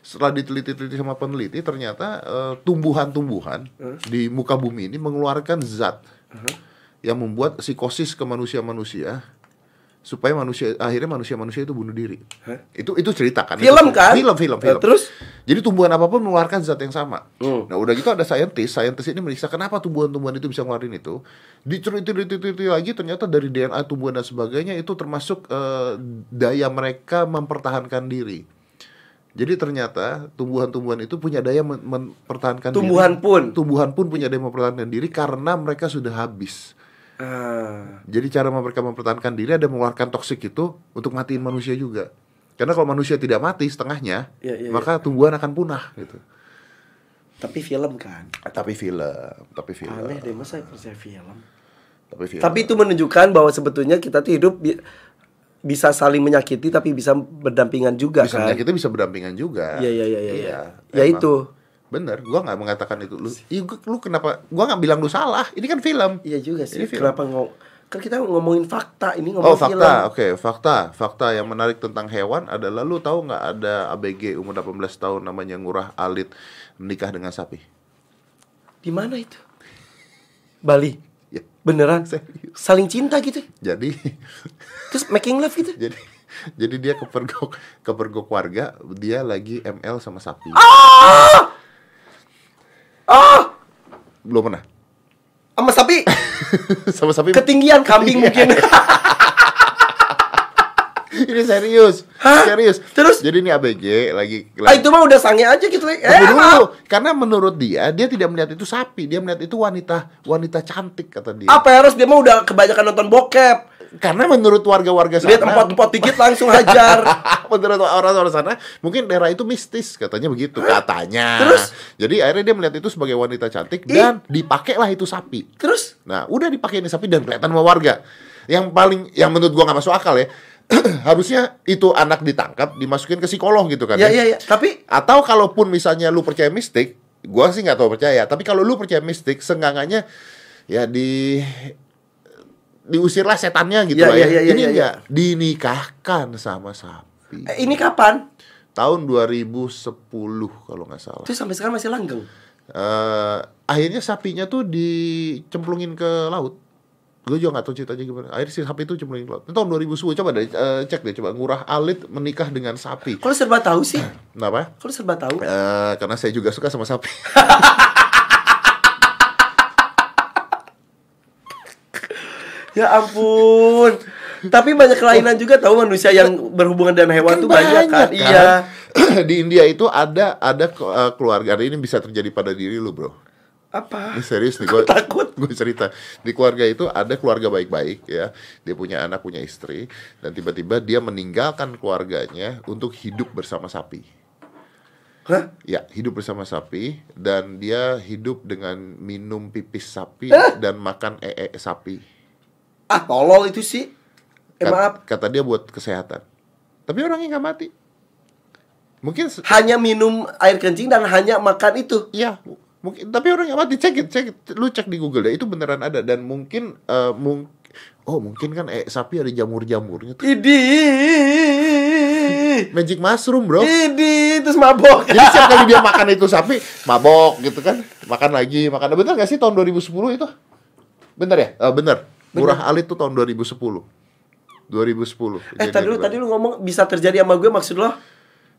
Setelah diteliti-teliti sama peneliti ternyata eh, tumbuhan-tumbuhan di muka bumi ini mengeluarkan zat yang membuat psikosis ke manusia-manusia supaya manusia akhirnya manusia-manusia itu bunuh diri. Itu itu cerita kan? Film Itu- kan? Film, film, film. terus? Jadi tumbuhan apa pun mengeluarkan zat yang sama. Hmm. Nah, udah gitu ada saintis, saintis ini meriksa kenapa tumbuhan-tumbuhan itu bisa ngeluarin itu. Diteliti-teliti lagi ternyata dari DNA tumbuhan dan sebagainya itu termasuk eh, daya mereka mempertahankan diri. Jadi ternyata tumbuhan-tumbuhan itu punya daya men- mempertahankan Tumbuhan diri. pun. Tumbuhan pun punya daya mempertahankan diri karena mereka sudah habis. Ah, Jadi cara mereka mempertahankan diri ada mengeluarkan toksik itu untuk matiin manusia juga. Karena kalau manusia tidak mati setengahnya, Iya, iya, maka tumbuhan akan punah gitu. tapi film kan. Tapi film, tapi film. Aneh deh masa percaya film. Tapi film. Tapi itu menunjukkan bahwa sebetulnya kita tuh hidup bi- bisa saling menyakiti tapi bisa berdampingan juga bisa kan. kita bisa berdampingan juga. Iya iya iya iya. Iya, Ya emang. itu. Bener, gua nggak mengatakan itu lu. Gua- lu kenapa? Gua nggak bilang lu salah. Ini kan film. Iya juga sih. Ini film. Kenapa ngomong kan kita ngomongin fakta ini ngomong Oh film. fakta, oke fakta, fakta yang menarik tentang hewan adalah lu tahu nggak ada ABG umur 18 tahun namanya Ngurah Alit menikah dengan sapi? Di mana itu? Bali. Ya, Beneran? Serius. Saling cinta gitu. jadi Terus making love gitu. jadi jadi dia kepergok kepergok warga dia lagi ML sama sapi Ah! belum pernah Sama sapi sama sapi ketinggian kambing mungkin. ini serius Hah? serius Terus? jadi ini ABG lagi, ah lagi itu mah udah sange aja gitu. Eh, dulu, maaf. karena menurut dia dia tidak melihat itu sapi, dia melihat itu wanita wanita cantik kata dia. Apa ya, harus dia mah udah kebanyakan nonton bokep. Karena menurut warga-warga sana, Lihat empat-empat dikit langsung hajar. menurut orang-orang sana, mungkin daerah itu mistis katanya begitu katanya. Terus? jadi akhirnya dia melihat itu sebagai wanita cantik Ih. dan dipakailah itu sapi. Terus Nah, udah dipakai ini sapi dan kelihatan sama warga. Yang paling yang menurut gua nggak masuk akal ya. harusnya itu anak ditangkap, dimasukin ke psikolog gitu kan. ya ya ya, tapi Atau kalaupun misalnya lu percaya mistik, gua sih nggak tahu percaya. Tapi kalau lu percaya mistik, senggangannya ya di diusirlah setannya gitu Ya, lah ya, ya. ya, ya, Ini ya, ya. dinikahkan sama sapi. Eh, ini kapan? Tahun 2010 kalau nggak salah. Terus sampai sekarang masih langgeng. Eh, akhirnya sapinya tuh dicemplungin ke laut. gue juga gak tahu ceritanya gimana akhirnya si sapi itu cuma keluar Itu tahun 2010 coba deh eh, cek deh coba ngurah alit menikah dengan sapi Kalau serba tahu sih. kenapa Kalau serba tahu. Eh, karena saya juga suka sama sapi Ya ampun. Tapi banyak kelainan juga tahu manusia yang berhubungan dengan hewan tuh banyak kan. Iya. di India itu ada ada eh, keluarga ini bisa terjadi pada diri lu bro Apa? Ini serius nih gue takut. Gue cerita di keluarga itu ada keluarga baik-baik ya. Dia punya anak, punya istri dan tiba-tiba dia meninggalkan keluarganya untuk hidup bersama sapi. Hah? Ya, hidup bersama sapi dan dia hidup dengan minum pipis sapi Eh? dan makan ee sapi. Ah, tolol itu sih. Eh, Kat- maaf. Kata dia buat kesehatan. Tapi orangnya nggak mati. Mungkin Hanya minum air kencing dan hanya makan itu. Iya, mungkin tapi orang yang mati cek it, cek it. lu cek di Google deh itu beneran ada dan mungkin eh, mung oh mungkin kan eh sapi ada jamur-jamurnya tuh. Idi. Magic mushroom, Bro. Idi, terus mabok. Jadi setiap kali dia makan itu sapi, mabok gitu kan. Makan lagi, makan. Bener gak sih tahun 2010 itu? Bener ya? Eh, bener. Murah alit tuh tahun 2010. 2010. Eh, tadi lu tadi lu ngomong bisa terjadi sama gue maksud lo?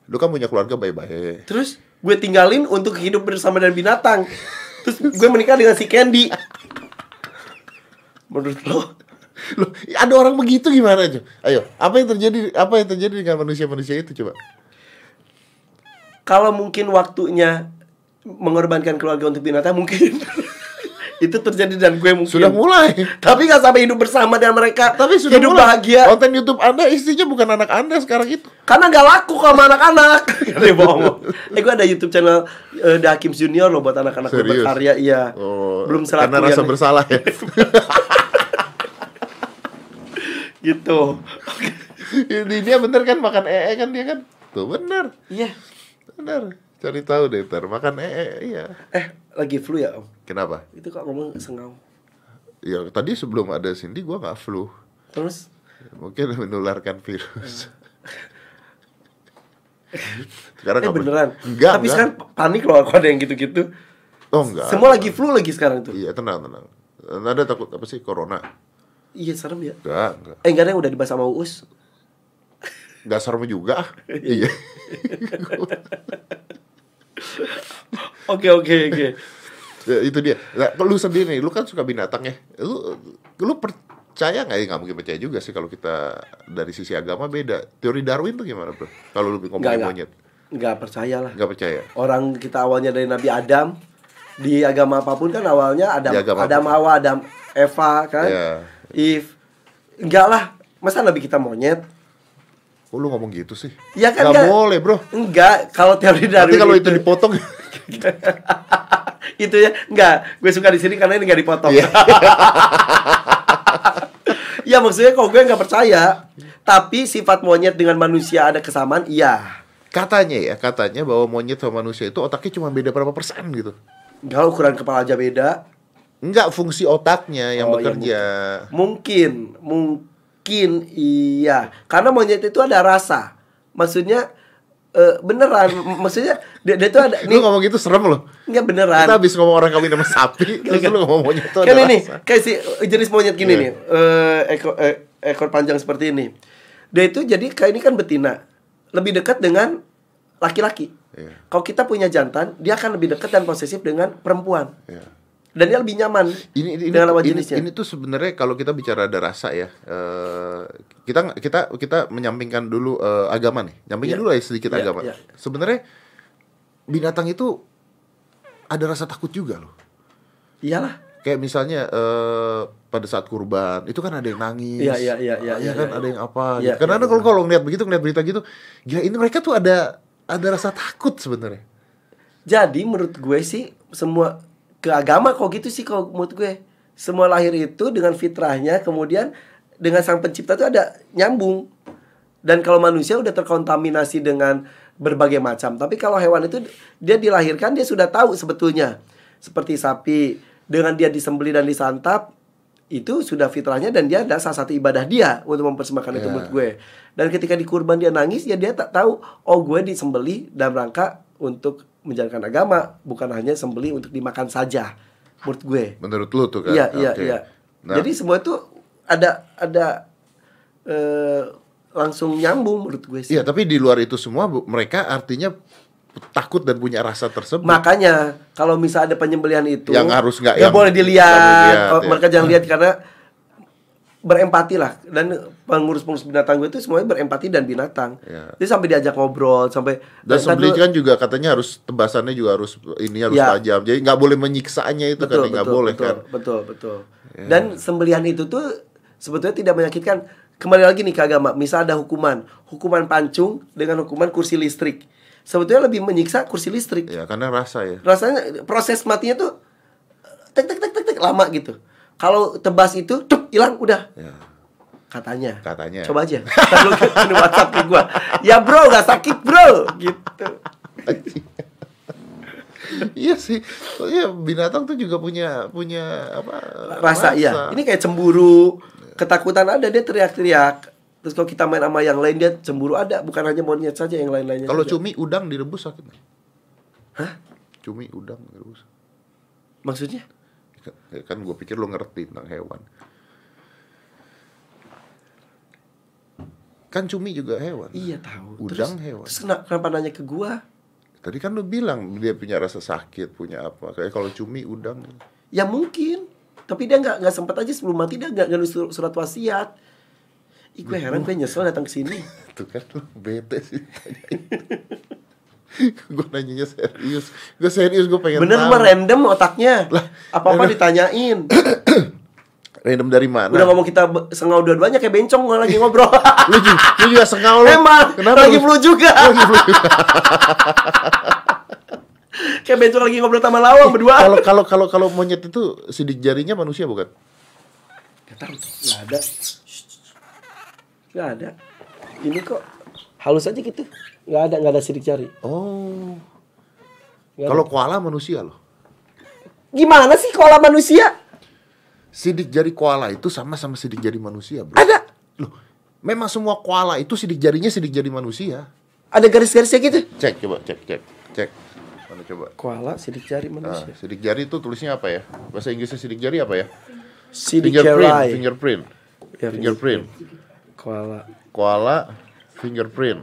Lu kan punya keluarga baik-baik. Terus gue tinggalin untuk hidup bersama dengan binatang. Terus gue menikah dengan si Candy. Menurut lo? Loh, ada orang begitu gimana aja? Ayo, apa yang terjadi apa yang terjadi dengan manusia-manusia itu coba? Kalau mungkin waktunya mengorbankan keluarga untuk binatang mungkin itu terjadi dan gue mungkin Sudah mulai. tapi nggak sampai hidup bersama dengan mereka Tapi sudah hidup mulai. bahagia Konten YouTube Anda istrinya bukan anak Anda sekarang itu. karena nggak laku sama anak-anak Ini bohong eh gue ada YouTube channel eh, The Hakim Junior loh buat anak-anak berkarya iya Oh, belum selaku karena rasa yang- bersalah ya. gitu Ini dia bener kan makan ee kan dia kan? Tuh bener. iya Bener. Cari tahu deh ntar makan ee iya. eh lagi flu ya om Kenapa? itu kok ngomong sengau Ya tadi sebelum ada Cindy gua nggak flu. terus Mungkin menularkan virus. Sekarang eh beneran Enggak, tapi enggak. sekarang panik loh kalau ada yang gitu-gitu Oh enggak. semua lagi flu lagi sekarang tuh Iya tenang tenang. Anda takut apa sih corona? iya serem ya Enggak enggak. eh enggak ada yang udah dibahas sama Uus Enggak serem juga. iya. oke oke oke Ya, itu dia. Nah, lu sendiri nih, lu kan suka binatang ya. Lu lu percaya nggak ya? Nggak mungkin percaya juga sih kalau kita dari sisi agama beda. Teori Darwin tuh gimana, Bro? Kalau lu ngomongin monyet. nggak percaya lah Nggak percaya. orang kita awalnya dari Nabi Adam di agama apa pun kan awalnya Adam agama Adam. Hawa Adam Eva kan Iya. Eve enggak lah masa Nabi kita monyet Oh, lu ngomong gitu sih? Iya kan, Nggak nggak? boleh, Bro. enggak kalau teori dari Nanti kalau itu dipotong itu ya enggak gue suka di sini karena ini nggak dipotong Iya. ya maksudnya kalau gue nggak percaya tapi sifat monyet dengan manusia ada kesamaan iya katanya ya, katanya bahwa monyet sama manusia itu otaknya cuma beda berapa persen gitu. enggak ukuran kepala aja beda Enggak fungsi otaknya yang Oh, iya, bekerja. Mungkin, mungkin iya. Karena monyet itu ada rasa. Maksudnya eh, beneran, maksudnya dia, dia tuh ada Lu ngomong gitu serem loh. enggak beneran. Kita habis ngomong orang kawin sama sapi, terus lu ngomong monyet itu kan ini rasa. kayak si jenis monyet gini Iya. nih, eh, ekor eh, ekor panjang seperti ini. Dia itu jadi kayak ini kan betina, lebih dekat dengan laki-laki. Iya. Kalau kita punya jantan, dia akan lebih dekat dan posesif dengan perempuan. Iya. Dan dia lebih nyaman ini ini dengan lawan ini, jenisnya. ini tuh sebenarnya kalau kita bicara ada rasa ya eh, kita kita kita menyampingkan dulu eh, agama nih nyampingin Iya. dulu ya sedikit Iya, agama iya. sebenarnya binatang itu ada rasa takut juga loh Iyalah. kayak misalnya eh, pada saat kurban itu kan ada yang nangis Iya, iya, iya, iya, iya, kan iya. ada yang apa Iya, gitu. karena iya, kalau kalau ngeliat begitu ngeliat berita gitu gila ini mereka tuh ada ada rasa takut sebenarnya Jadi menurut gue sih semua ke agama kok gitu sih kalau menurut gue. Semua lahir itu dengan fitrahnya kemudian dengan sang pencipta itu ada nyambung. Dan kalau manusia udah terkontaminasi dengan berbagai macam. Tapi kalau hewan itu dia dilahirkan dia sudah tahu sebetulnya. Seperti sapi dengan dia disembeli dan disantap itu sudah fitrahnya dan dia ada salah satu ibadah dia untuk mempersembahkan itu Ya. menurut gue. Dan ketika di kurban dia nangis ya dia tak tahu oh gue disembeli dalam rangka untuk menjalankan agama bukan hanya sembeli untuk dimakan saja menurut gue. menurut lu tuh kan Iya, iya, iya. Nah. Jadi semua itu ada ada eh, langsung nyambung menurut gue sih. Iya, tapi di luar itu semua bu- mereka artinya takut dan punya rasa tersebut. Makanya kalau misalnya ada penyembelihan itu Yang harus nggak yang- boleh dilihat. dilihat, ya. Mereka jangan lihat karena berempati lah dan pengurus-pengurus binatang gue itu semuanya berempati dan binatang. Ya. Jadi sampai diajak ngobrol sampai dan sembelih kan juga katanya harus tebasannya juga harus ini harus Ya. tajam. Jadi nggak boleh menyiksanya itu kan nggak boleh betul, kan. Betul, betul. Dan sembelihan itu tuh sebetulnya tidak menyakitkan. Kembali lagi nih ke agama, misal ada hukuman, hukuman pancung dengan hukuman kursi listrik. Sebetulnya lebih menyiksa kursi listrik. Ya karena rasa ya. Rasanya proses matinya tuh tek tek tek tek, tek lama gitu. Kalau tebas itu tuh hilang udah. Ya. Katanya. Katanya. Coba aja. WhatsApp ke gua. Ya bro, gak sakit bro. Gitu. iya sih. Iya binatang tuh juga punya punya apa? rasa iya ini kayak cemburu ketakutan ada dia teriak-teriak terus kalau kita main sama yang lain dia cemburu ada bukan hanya monyet saja yang lain-lainnya Kalau cumi udang direbus sakit nggak? Hah? Cumi udang direbus. maksudnya Kan, kan gue pikir lo ngerti tentang hewan. Kan cumi juga hewan. iya tahu Udang terus, hewan. terus kena- kenapa nanya ke gua Tadi kan lo bilang dia punya rasa sakit, punya apa? Kayak kalau cumi udang. ya mungkin tapi dia nggak nggak sempat aja sebelum mati dia nggak nulis sur- surat wasiat Ih, gue heran gue nyesel datang ke sini. Tuh kan lo bete sih. gue nanyanya serius. Gue serius gue pengen Bener mah random otaknya. Lah, Apa-apa ditanyain. Random dari mana? Udah ngomong kita sengau dua-duanya kayak bencong gua lagi ngobrol. lu juga, lu juga sengau lu. Emang Kenapa lagi lu? flu juga. Kayak bencong lagi ngobrol sama lawang berdua. Kalau kalau kalau kalau monyet itu sidik jarinya manusia bukan? Tuh. Gak ada. Gak ada. Ini kok halus aja gitu. Gak ada, gak ada sidik jari. Oh. Kalau koala manusia loh. Gimana sih koala manusia? Sidik jari koala itu sama sama sidik jari manusia, Bro. Ada. Loh, memang semua koala itu sidik jarinya sidik jari manusia. Ada garis-garisnya gitu. Cek coba, cek, cek, cek. Mana coba? Koala sidik jari Nah, manusia. sidik jari itu tulisnya apa ya? Bahasa Inggrisnya sidik jari apa ya? sidik fingerprint, jari. fingerprint. Ya, Fingerprint. Koala. Koala fingerprint.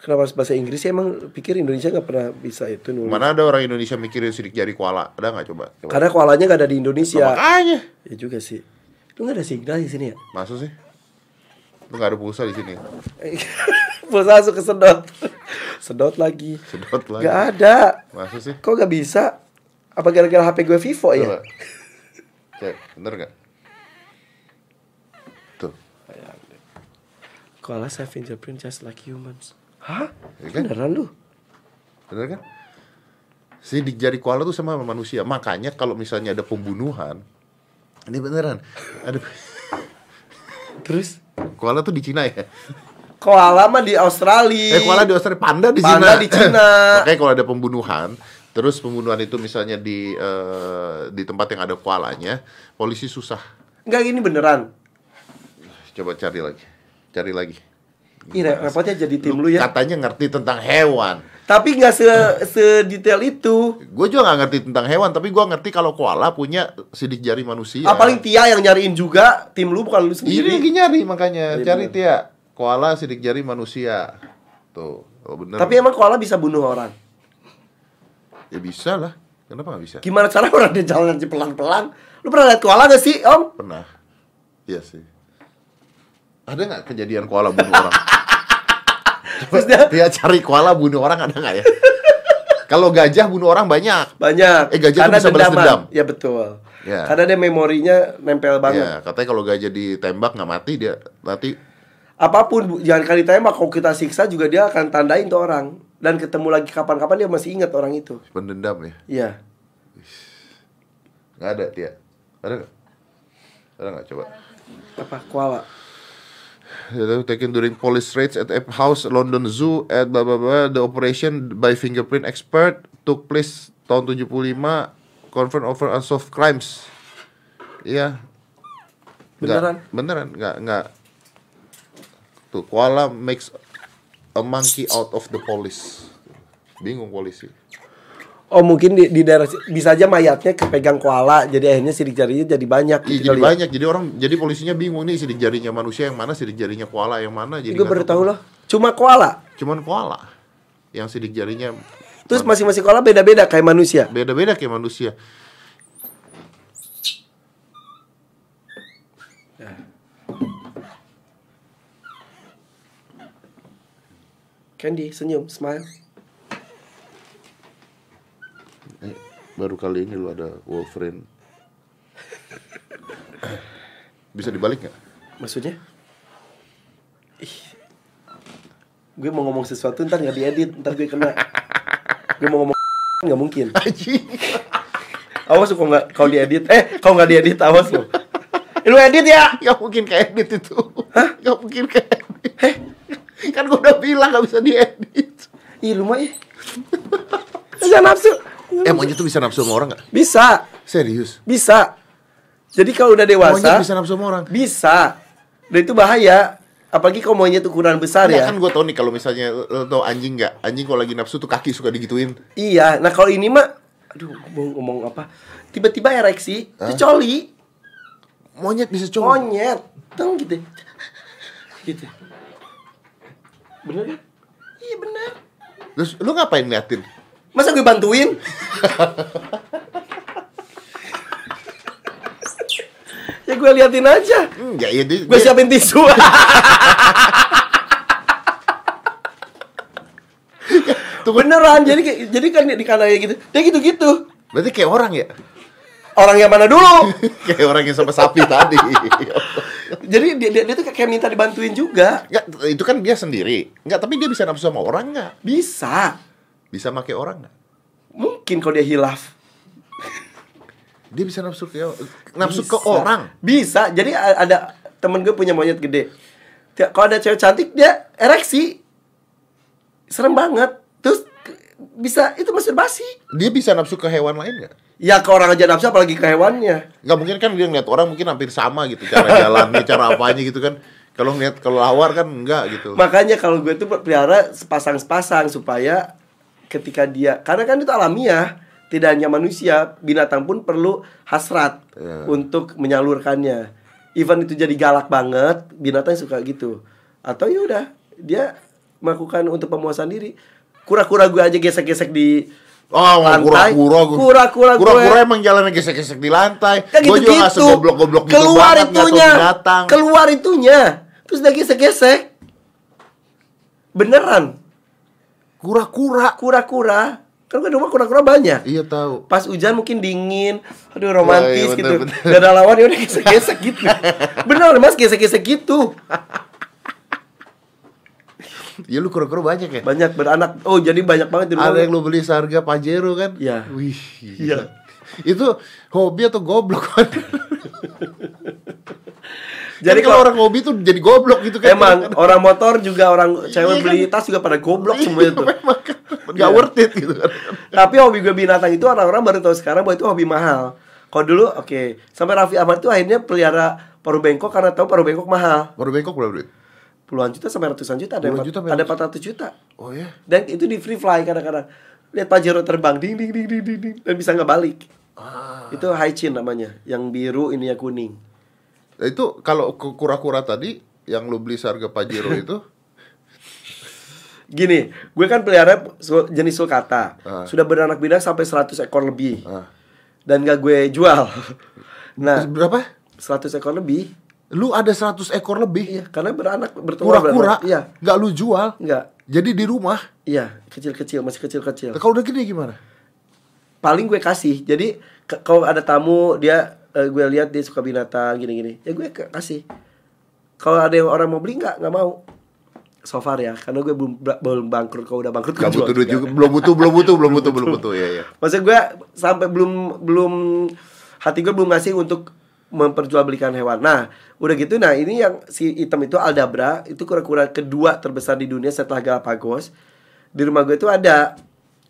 Kenapa harus bahasa Inggris sih? Emang pikir Indonesia nggak pernah bisa itu nulis. Mana ada orang Indonesia mikirin sidik jari koala? Ada nggak coba? coba. Karena koalanya nggak ada di Indonesia. Makanya. Ya juga sih. Lu nggak ada signal di sini ya? Masuk sih. Lu nggak ada pulsa di sini. Pulsa masuk ke sedot. lagi. Sedot lagi. Gak ada. Masuk sih. Kok gak bisa? Apa gara-gara HP gue Vivo ya? Coba. Cek, bener nggak? Tuh. Koalas have fingerprint just like humans. Hah? Ya kan? Beneran lu? Bener kan? Sidik jari koala tuh sama sama manusia. Makanya kalau misalnya ada pembunuhan, ini beneran. Ada Terus? koala tuh di Cina ya. Koala mah di Australia. Eh koala di Australia, panda di Panda Cina. di Cina. Makanya kalau ada pembunuhan, terus pembunuhan itu misalnya di eh, di tempat yang ada koalanya, polisi susah. Enggak gini beneran. Coba cari lagi. Cari lagi. Re- repotnya jadi tim lu ya. Katanya ngerti tentang hewan. Tapi nggak se sedetail itu. Gue juga gak ngerti tentang hewan, tapi gue ngerti kalau koala punya sidik jari manusia. Ah, paling Tia yang nyariin juga, tim lu bukan lu Ini sendiri. lagi nyari makanya, Iya, cari bener. Tia. Koala sidik jari manusia. Tuh, oh bener. Tapi emang koala bisa bunuh orang. ya bisa lah. Kenapa gak bisa? Gimana cara orang dia jalan aja pelan-pelan? Lu pernah lihat koala gak sih, Om? Pernah. Iya sih. Ada nggak kejadian koala bunuh orang? Terus dia Tia cari koala bunuh orang ada nggak ya? Kalau gajah bunuh orang banyak. banyak. Eh, gajah tuh Karena bisa balas dendaman. dendam. Ya betul. Ya. Karena dia memorinya nempel banget. Ya, katanya kalau gajah ditembak nggak mati dia mati. Apa pun jangan kali tembak kalau kita siksa juga dia akan tandain tuh orang dan ketemu lagi kapan-kapan dia masih ingat orang itu. Pendendam ya. Iya. Nggak ada Tia. Ada nggak? Ada nggak coba? Apa koala? taken during police raids at Ape House, London Zoo, at blah blah blah. The operation by fingerprint expert took place tahun 75, confront over unsolved crimes. Iya. Nggak- Beneran? beneran, nggak nggak. Tuh, koala makes a monkey out of the police. Bingung polisi. Oh mungkin di, di daerah bisa aja mayatnya kepegang koala jadi akhirnya sidik jarinya jadi banyak Iya, gitu jadi kali ya. banyak. Jadi orang jadi polisinya bingung nih sidik jarinya manusia yang mana, sidik jarinya koala yang mana. Jadi Gue baru tahu loh. Cuma koala. Cuman koala yang sidik jarinya Terus masing-masing koala beda-beda kayak manusia. beda-beda kayak manusia. Candy senyum, smile. Eh, baru kali ini lu ada Wolverine. Bisa dibalik nggak? Maksudnya? Ih. Gue mau ngomong sesuatu ntar nggak diedit, ntar gue kena. Gue mau ngomong nggak mungkin. Awas kok nggak kau diedit. Eh, kau nggak diedit, awas lo. Eh, lu edit ya? Gak mungkin kayak edit itu. Gak mungkin kayak edit. kan gua udah bilang gak bisa diedit. Ih, lu mah ih. Jangan nafsu. Eh monyet tuh bisa nafsu sama orang gak? Bisa, Serius? bisa. Jadi kalau udah Monyet dewasa, bisa nafsu sama orang? bisa. Dan itu bahaya. Apalagi kalau monyet ukuran besar Ya ya. kan gue tau nih kalau misalnya lo tau anjing nggak? Anjing kalau lagi nafsu tuh kaki suka digituin. Iya, nah kalau ini mah aduh mau ngomong apa? Tiba-tiba ereksi, itu coli, Monyet bisa coba. monyet. Teng gitu. Gitu. Bener kan? Iya bener. Terus lu ngapain ngeliatin? Masa gue bantuin? ya gue liatin aja. Enggak ya dia, Gue dia- siapin tisu. Beneran, jadi jadi kan di kanan kayak gitu. Dia gitu-gitu. Berarti kayak orang ya? Orang yang mana dulu? kayak orang yang sama sapi tadi. Jadi dia, dia, dia tuh kayak minta dibantuin juga. Enggak, itu kan dia sendiri. Enggak, tapi dia bisa nafsu sama orang nggak? Bisa. Bisa make orang nggak? Mungkin kalau dia hilaf. Dia bisa nafsu ke nafsu ke Bisa. orang. Bisa. Jadi ada temen gue punya monyet gede. Kalau ada cewek cantik dia ereksi. Serem banget. Terus ke- bisa itu masturbasi. Dia bisa nafsu ke hewan lain nggak? Ya ke orang aja nafsu apalagi ke hewannya. Nggak mungkin kan dia ngeliat orang mungkin hampir sama gitu cara jalannya, cara apanya gitu kan. Kalau ngeliat kalau lawar kan enggak gitu. Makanya kalau gue tuh pelihara sepasang-sepasang supaya ketika dia karena kan itu alamiah, tidak hanya manusia, binatang pun perlu hasrat Ya. untuk menyalurkannya. Even itu jadi galak banget, binatang suka gitu. Atau ya udah, dia melakukan untuk pemuasan diri. Kura-kura gue aja gesek-gesek di Oh, kura-kura gue. Kura-kura gue. Kura-kura emang jalannya gesek-gesek di lantai. Kan Gue gitu juga nggak gitu. segoblok-goblok gitu keluar banget, itunya. Keluar itunya. Terus dia gesek-gesek. Beneran. Kura-kura. Kura-kura. Kan gue rumah kura-kura banyak. Iya tahu. Pas hujan mungkin dingin, aduh romantis Oh, iya, gitu. bener, bener. Gak ada lawan ya udah gesek-gesek gitu. Bener mas gesek-gesek gitu. Ya lu kura-kura banyak ya? Banyak beranak. Oh jadi banyak banget di rumah. Ada yang lu beli seharga Pajero kan? Iya. Wih. Iya. Itu hobi atau goblok kan? Jadi Jadi kalau kalau orang hobi tuh jadi goblok gitu kan? emang orang motor juga orang cewek Iya beli tas juga pada goblok semua itu. Memang kan nggak Iya. worth it gitu kan? Tapi hobi gue binatang itu orang-orang baru tahu sekarang bahwa itu hobi mahal. Kalau dulu oke, sampai Raffi Ahmad tuh akhirnya pelihara paru bengkok karena tahu paru bengkok mahal. Baru bengkok berapa duit? Puluhan juta sampai ratusan juta ada juta ada ratusan. 400 juta. Oh ya? Dan itu di free fly kadang-kadang. Lihat Pajero terbang ding ding ding ding ding, ding dan bisa nggak balik. Ah. Itu high chin namanya, yang biru ini yang kuning. Nah, itu kalau kura-kura tadi yang lu beli seharga Pajero itu Gini, gue kan pelihara jenis sulcata. Ah. Sudah beranak pinak sampai 100 ekor lebih. ah. Dan gak gue jual. Nah, berapa? 100 ekor lebih. Lu ada 100 ekor lebih Iya, karena beranak bertelur kura-kura? Iya. Nggak lu jual? Enggak. Jadi di rumah? Iya, kecil-kecil, masih kecil-kecil. Kalau udah gede gimana? Paling gue kasih. Jadi kalau ada tamu dia eh, gue lihat dia suka binatang gini-gini, ya gue kasih. Kalau ada yang orang mau beli nggak nggak mau. So far ya, karena gue belum belum bangkrut. Kalau udah bangkrut Gak butuh duit juga. juga, belum butuh, belum butuh, belum butuh, belum butuh, ya ya. Maksud gue sampai belum belum hati gue belum ngasih untuk memperjualbelikan hewan. Nah, udah gitu nah ini yang si hitam itu Aldabra, itu kura-kura kedua terbesar di dunia setelah Galapagos. Di rumah gue itu ada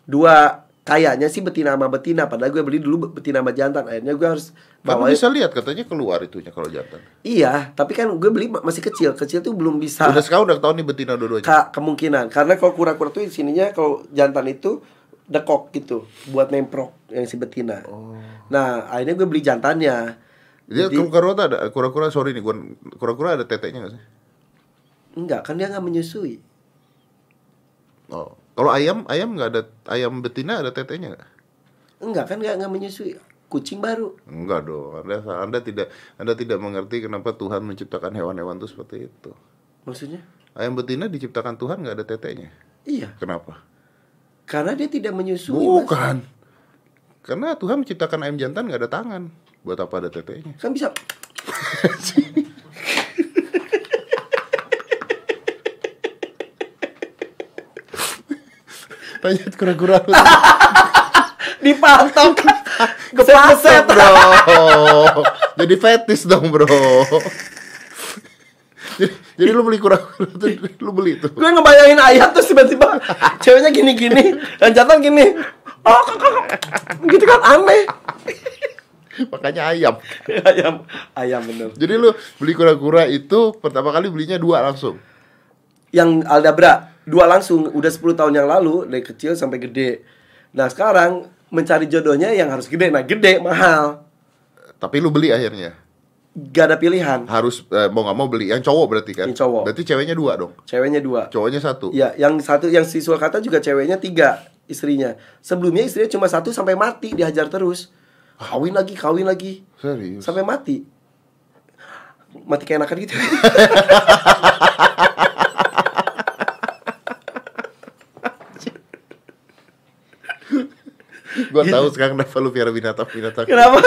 dua kayaknya sih betina sama betina padahal gue beli dulu betina sama jantan. Akhirnya gue harus Kamu bawa bisa lihat katanya keluar itunya kalau jantan. Iya, tapi kan gue beli ma- masih kecil. Kecil tuh belum bisa Udah sekarang udah tahu nih betina dua-duanya. Ka- kemungkinan karena kalau kura-kura tuh sininya kalau jantan itu dekok gitu buat nemprok yang si betina. Oh. Nah, akhirnya gue beli jantannya. Dia Jadi- kura-kura ada kura-kura sorry nih gua kura-kura ada teteknya gak sih? Enggak, kan dia nggak menyusui. Oh. Kalau ayam ayam nggak ada ayam betina ada teteknya nggak? Enggak, kan nggak nggak menyusui. Kucing baru. Enggak dong. Anda Anda tidak Anda tidak mengerti kenapa Tuhan menciptakan hewan-hewan itu seperti itu. Maksudnya? Ayam betina diciptakan Tuhan nggak ada teteknya. Iya, Kenapa? karena dia tidak menyusui. Mas. Bukan. Karena Tuhan menciptakan ayam jantan nggak ada tangan. Buat apa ada teteknya? Kan bisa Tanya kura-kura lu. dipatok. Kepaset. bro. Jadi fetis dong bro. jadi, jadi lu beli kura-kura tuh lu beli tuh. gue ngebayangin ayam terus tiba-tiba ceweknya gini-gini dan jantan gini oh gitu kan aneh Makanya ayam. ayam ayam bener Jadi lu beli kura-kura itu pertama kali belinya dua langsung. yang Aldabra dua langsung udah 10 tahun yang lalu dari kecil sampai gede nah sekarang mencari jodohnya yang harus gede nah gede mahal Tapi lu beli akhirnya. gak ada pilihan Harus eh, mau nggak mau beli yang cowok berarti kan? Yang cowok. Berarti ceweknya dua dong. ceweknya dua Cowoknya satu. ya yang satu yang si Sulkata juga ceweknya tiga istrinya sebelumnya istrinya cuma satu sampai mati dihajar terus kawin lagi kawin lagi. Serius. sampai mati. Mati keenakan gitu. Gua tahu sekarang kenapa lu piara binatang-binatang. Kenapa?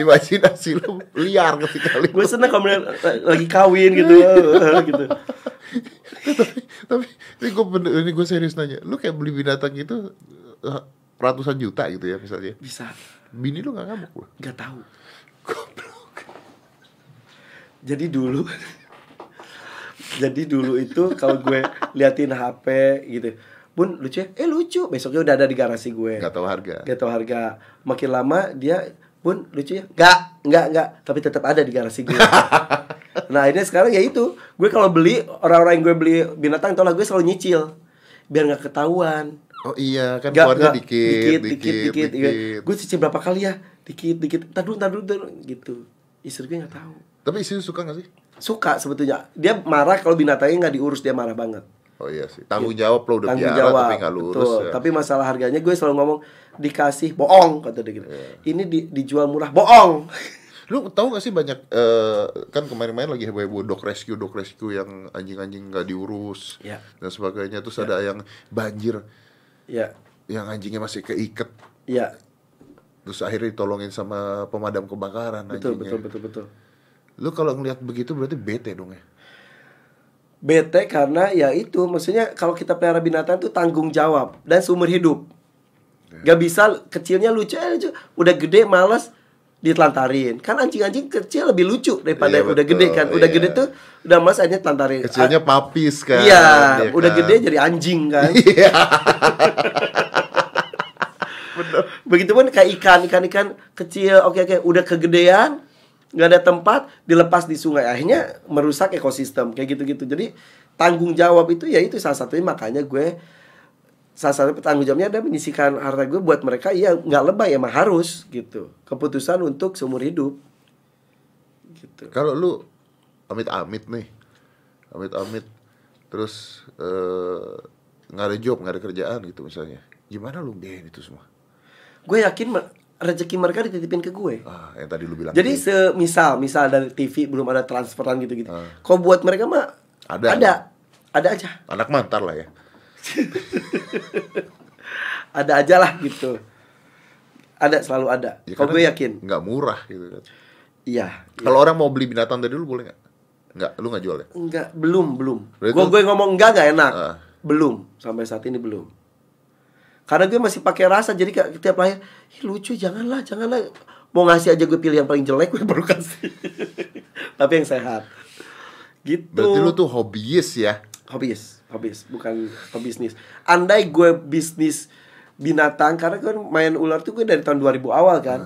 Imajinasi lu liar ketika gue seneng kalau lagi kawin gitu. Gitu. Tapi tapi ini gue bener ini gue serius nanya. Lu kayak beli binatang gitu eh, ratusan juta gitu ya misalnya? Bisa bini lu gak ngamuk lu? Nggak tahu. Jadi dulu jadi dulu itu kalau gue liatin HP gitu bun lucu ya? Eh lucu. Besoknya udah ada di garasi gue. Nggak tahu harga. Gak tahu harga. Makin lama dia bun lucu ya? Nggak nggak nggak. Tapi tetap ada di garasi gue. Nah akhirnya sekarang ya itu gue kalau beli orang-orang yang gue beli binatang tau lah gue selalu nyicil. Biar nggak ketahuan oh iya kan Nggak- keluarnya nggak- dikit dikit, dikit, dikit. Gue cicil berapa kali ya? Dikit, dikit. Dulu, ntar dulu. gitu. Istri gue nggak tahu. tapi istri suka gak sih Suka sebetulnya. Dia marah kalau binatangnya nggak diurus dia marah banget. oh iya sih tanggung jawab lo udah Tanggung jawab. tapi gak lu urus Betul. ya. Tapi masalah harganya gue selalu ngomong dikasih bohong kata dia gitu. Iya. Ini di, dijual murah bohong. lu tahu gak sih banyak eh, kan kemarin-kemarin lagi heboh-heboh dog rescue dog rescue yang anjing-anjing gak diurus Ya. dan sebagainya terus ada yang banjir Ya, yang anjingnya masih keiket ya. terus akhirnya ditolongin sama pemadam kebakaran Betul, anjingnya. betul, betul, betul. Lu kalau ngelihat begitu berarti bete dong ya. Bete karena ya itu maksudnya kalau kita pelihara binatang itu tanggung jawab dan seumur hidup. Ya. Gak bisa kecilnya lucu, eh, lucu. udah gede malas ditelantarin. Kan anjing-anjing kecil lebih lucu daripada Iya, udah gede kan. Udah iya. gede tuh udah malas akhirnya telantarin. Kecilnya Ah, papis kan. Iya, ya udah kan? gede jadi anjing kan. Iya. Begitupun kayak ikan, ikan-ikan kecil, oke oke, udah kegedean, nggak ada tempat, dilepas di sungai, akhirnya merusak ekosistem kayak gitu-gitu. Jadi tanggung jawab itu ya itu salah satunya makanya gue salah satu tanggung jawabnya ada menyisikan harta gue buat mereka ya nggak lebay emang harus gitu. Keputusan untuk seumur hidup. Gitu. Kalau lu amit-amit nih. Amit-amit terus eh, nggak ada job, nggak ada kerjaan gitu misalnya. Gimana lu biayain itu semua? Gue yakin rezeki mereka dititipin ke gue. Ah, yang tadi lu bilang. Jadi tadi. semisal misal dari TV belum ada transferan gitu-gitu. Ah. Kok buat mereka mah Ada. ada, ada aja. anak mantar lah ya. ada aja lah gitu. Ada selalu ada. Ya, kalau gue yakin. nggak murah gitu kan. iya. Kalau orang mau beli binatang dari lu boleh nggak? Nggak, lu nggak jual ya? enggak belum belum. Berarti gue gue ngomong enggak enggak enak. Ah. belum sampai saat ini belum. Karena gue masih pakai rasa jadi kayak tiap lahir "Ih, lucu janganlah janganlah. Mau ngasih aja gue pilih yang paling jelek gue baru kasih. Tapi yang sehat. Gitu. Berarti lu tuh hobiis ya? hobis hobis bukan pebisnis. Andai gue bisnis binatang karena kan main ular tuh gue dari tahun 2000 awal kan.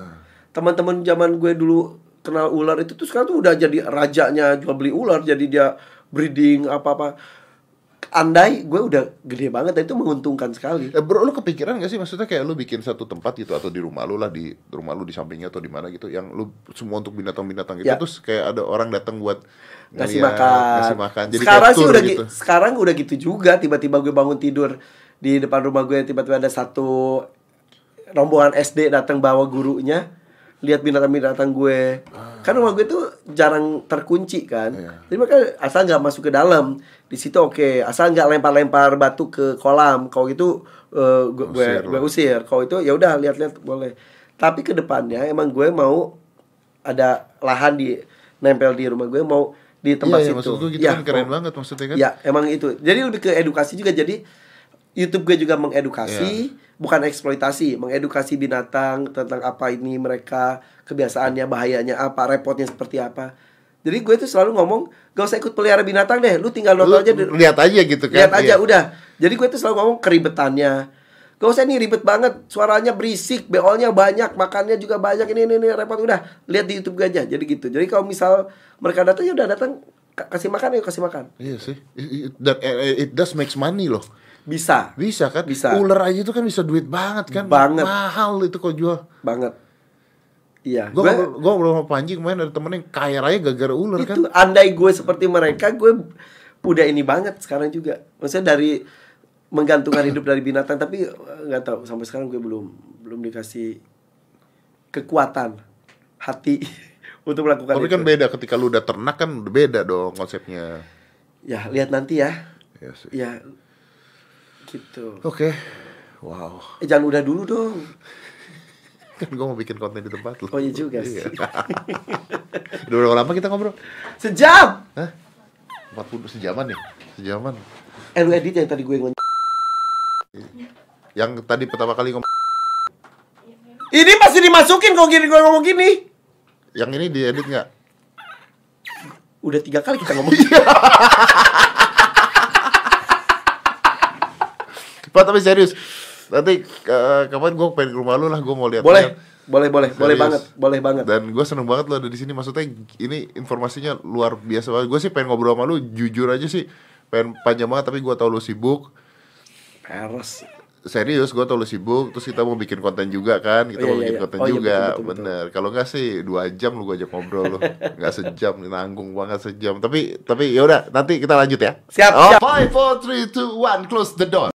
Teman-teman zaman gue dulu kenal ular itu tuh sekarang tuh udah jadi rajanya jual beli ular jadi dia breeding apa apa andai gue udah gede banget dan itu menguntungkan sekali Eh, bro, lu kepikiran gak sih maksudnya kayak lu bikin satu tempat gitu atau di rumah lu lah di rumah lu di sampingnya atau di mana gitu yang lu semua untuk binatang-binatang gitu Ya. terus kayak ada orang datang buat ngasih ngeliat, makan. ngasih makan. Jadi sekarang sih udah gitu. gitu. sekarang udah gitu juga. Tiba-tiba gue bangun tidur di depan rumah gue tiba-tiba ada satu rombongan SD datang bawa gurunya lihat binatang-binatang gue. Kan rumah gue tuh jarang terkunci kan. Iya. Jadi mereka asal nggak masuk ke dalam. Di situ oke, asal nggak lempar-lempar batu ke kolam. Kalau gitu eh, gue gue, Usir gue usir. Kalau itu ya udah lihat-lihat boleh. Tapi ke depannya emang gue mau ada lahan di nempel di rumah gue mau di tempat Iya, iya, situ. maksud gue gitu Ya, kan keren mau- banget maksudnya kan. Ya, emang itu. Jadi lebih ke edukasi juga. Jadi YouTube gue juga mengedukasi, Iya. bukan eksploitasi, mengedukasi binatang tentang apa ini mereka, kebiasaannya, bahayanya apa, repotnya seperti apa. Jadi gue tuh selalu ngomong, gak usah ikut pelihara binatang deh, lu tinggal Lu nonton aja, di- lihat aja gitu kan. lihat aja iya. udah. Jadi gue tuh selalu ngomong keribetannya. Gak usah nih ribet banget, suaranya berisik, beolnya banyak, makannya juga banyak, ini ini, ini repot udah. Lihat di YouTube gue aja. Jadi gitu. Jadi kalau misal mereka datang ya udah datang ka- kasih makan ya kasih makan. Iya sih. It, it- that- eh, it does makes money loh. Bisa. Bisa kan? Bisa. Ular aja itu kan bisa duit banget kan? Banget. Mahal itu kalau jual. banget. Iya, Gue gue ngobrol sama Panji kemarin ada temen yang kaya raya gara-gara ular itu kan. andai gue seperti mereka, gue udah ini banget sekarang juga. Maksudnya dari menggantungkan hidup dari binatang, tapi eh, nggak tahu sampai sekarang gue belum belum dikasih kekuatan hati untuk melakukan Tapi itu. kan beda ketika lu udah ternak kan udah beda dong konsepnya. Ya lihat nanti ya, Ya sih. ya gitu. Oke. Wow. Eh jangan udah dulu dong. Kan gue mau bikin konten di tempat lu. Oh iya juga sih. Iya. udah berapa lama kita ngobrol? Sejam. Hah? 40 sejaman ya? Sejaman. Eh lu edit yang tadi gue ngomong. Yang tadi pertama kali ngomong Ini masih dimasukin kok gini gue ngomong gini. yang ini diedit nggak? Udah tiga kali kita ngomong. Pak tapi serius. Nanti eh, kapan gue pengen ke rumah lu lah, gue mau lihat. boleh, boleh, boleh, boleh Serius. banget, boleh banget. Dan gue seneng banget lo ada di sini. Maksudnya ini informasinya luar biasa banget. Gue sih pengen ngobrol sama lu, jujur aja sih. Pengen panjang banget, tapi gue tau lu sibuk. Peres. Serius, gue tau lu sibuk. Terus kita mau bikin konten juga kan. Kita Oh, mau iya, bikin iya. konten Oh, iya, juga, betul, betul, betul. bener. Kalau nggak sih dua jam lu gue ajak ngobrol lu. nggak sejam, nanggung banget sejam. Tapi tapi ya udah, nanti kita lanjut ya. Siap, Oh, siap. Five, four, three, two, one, close the door.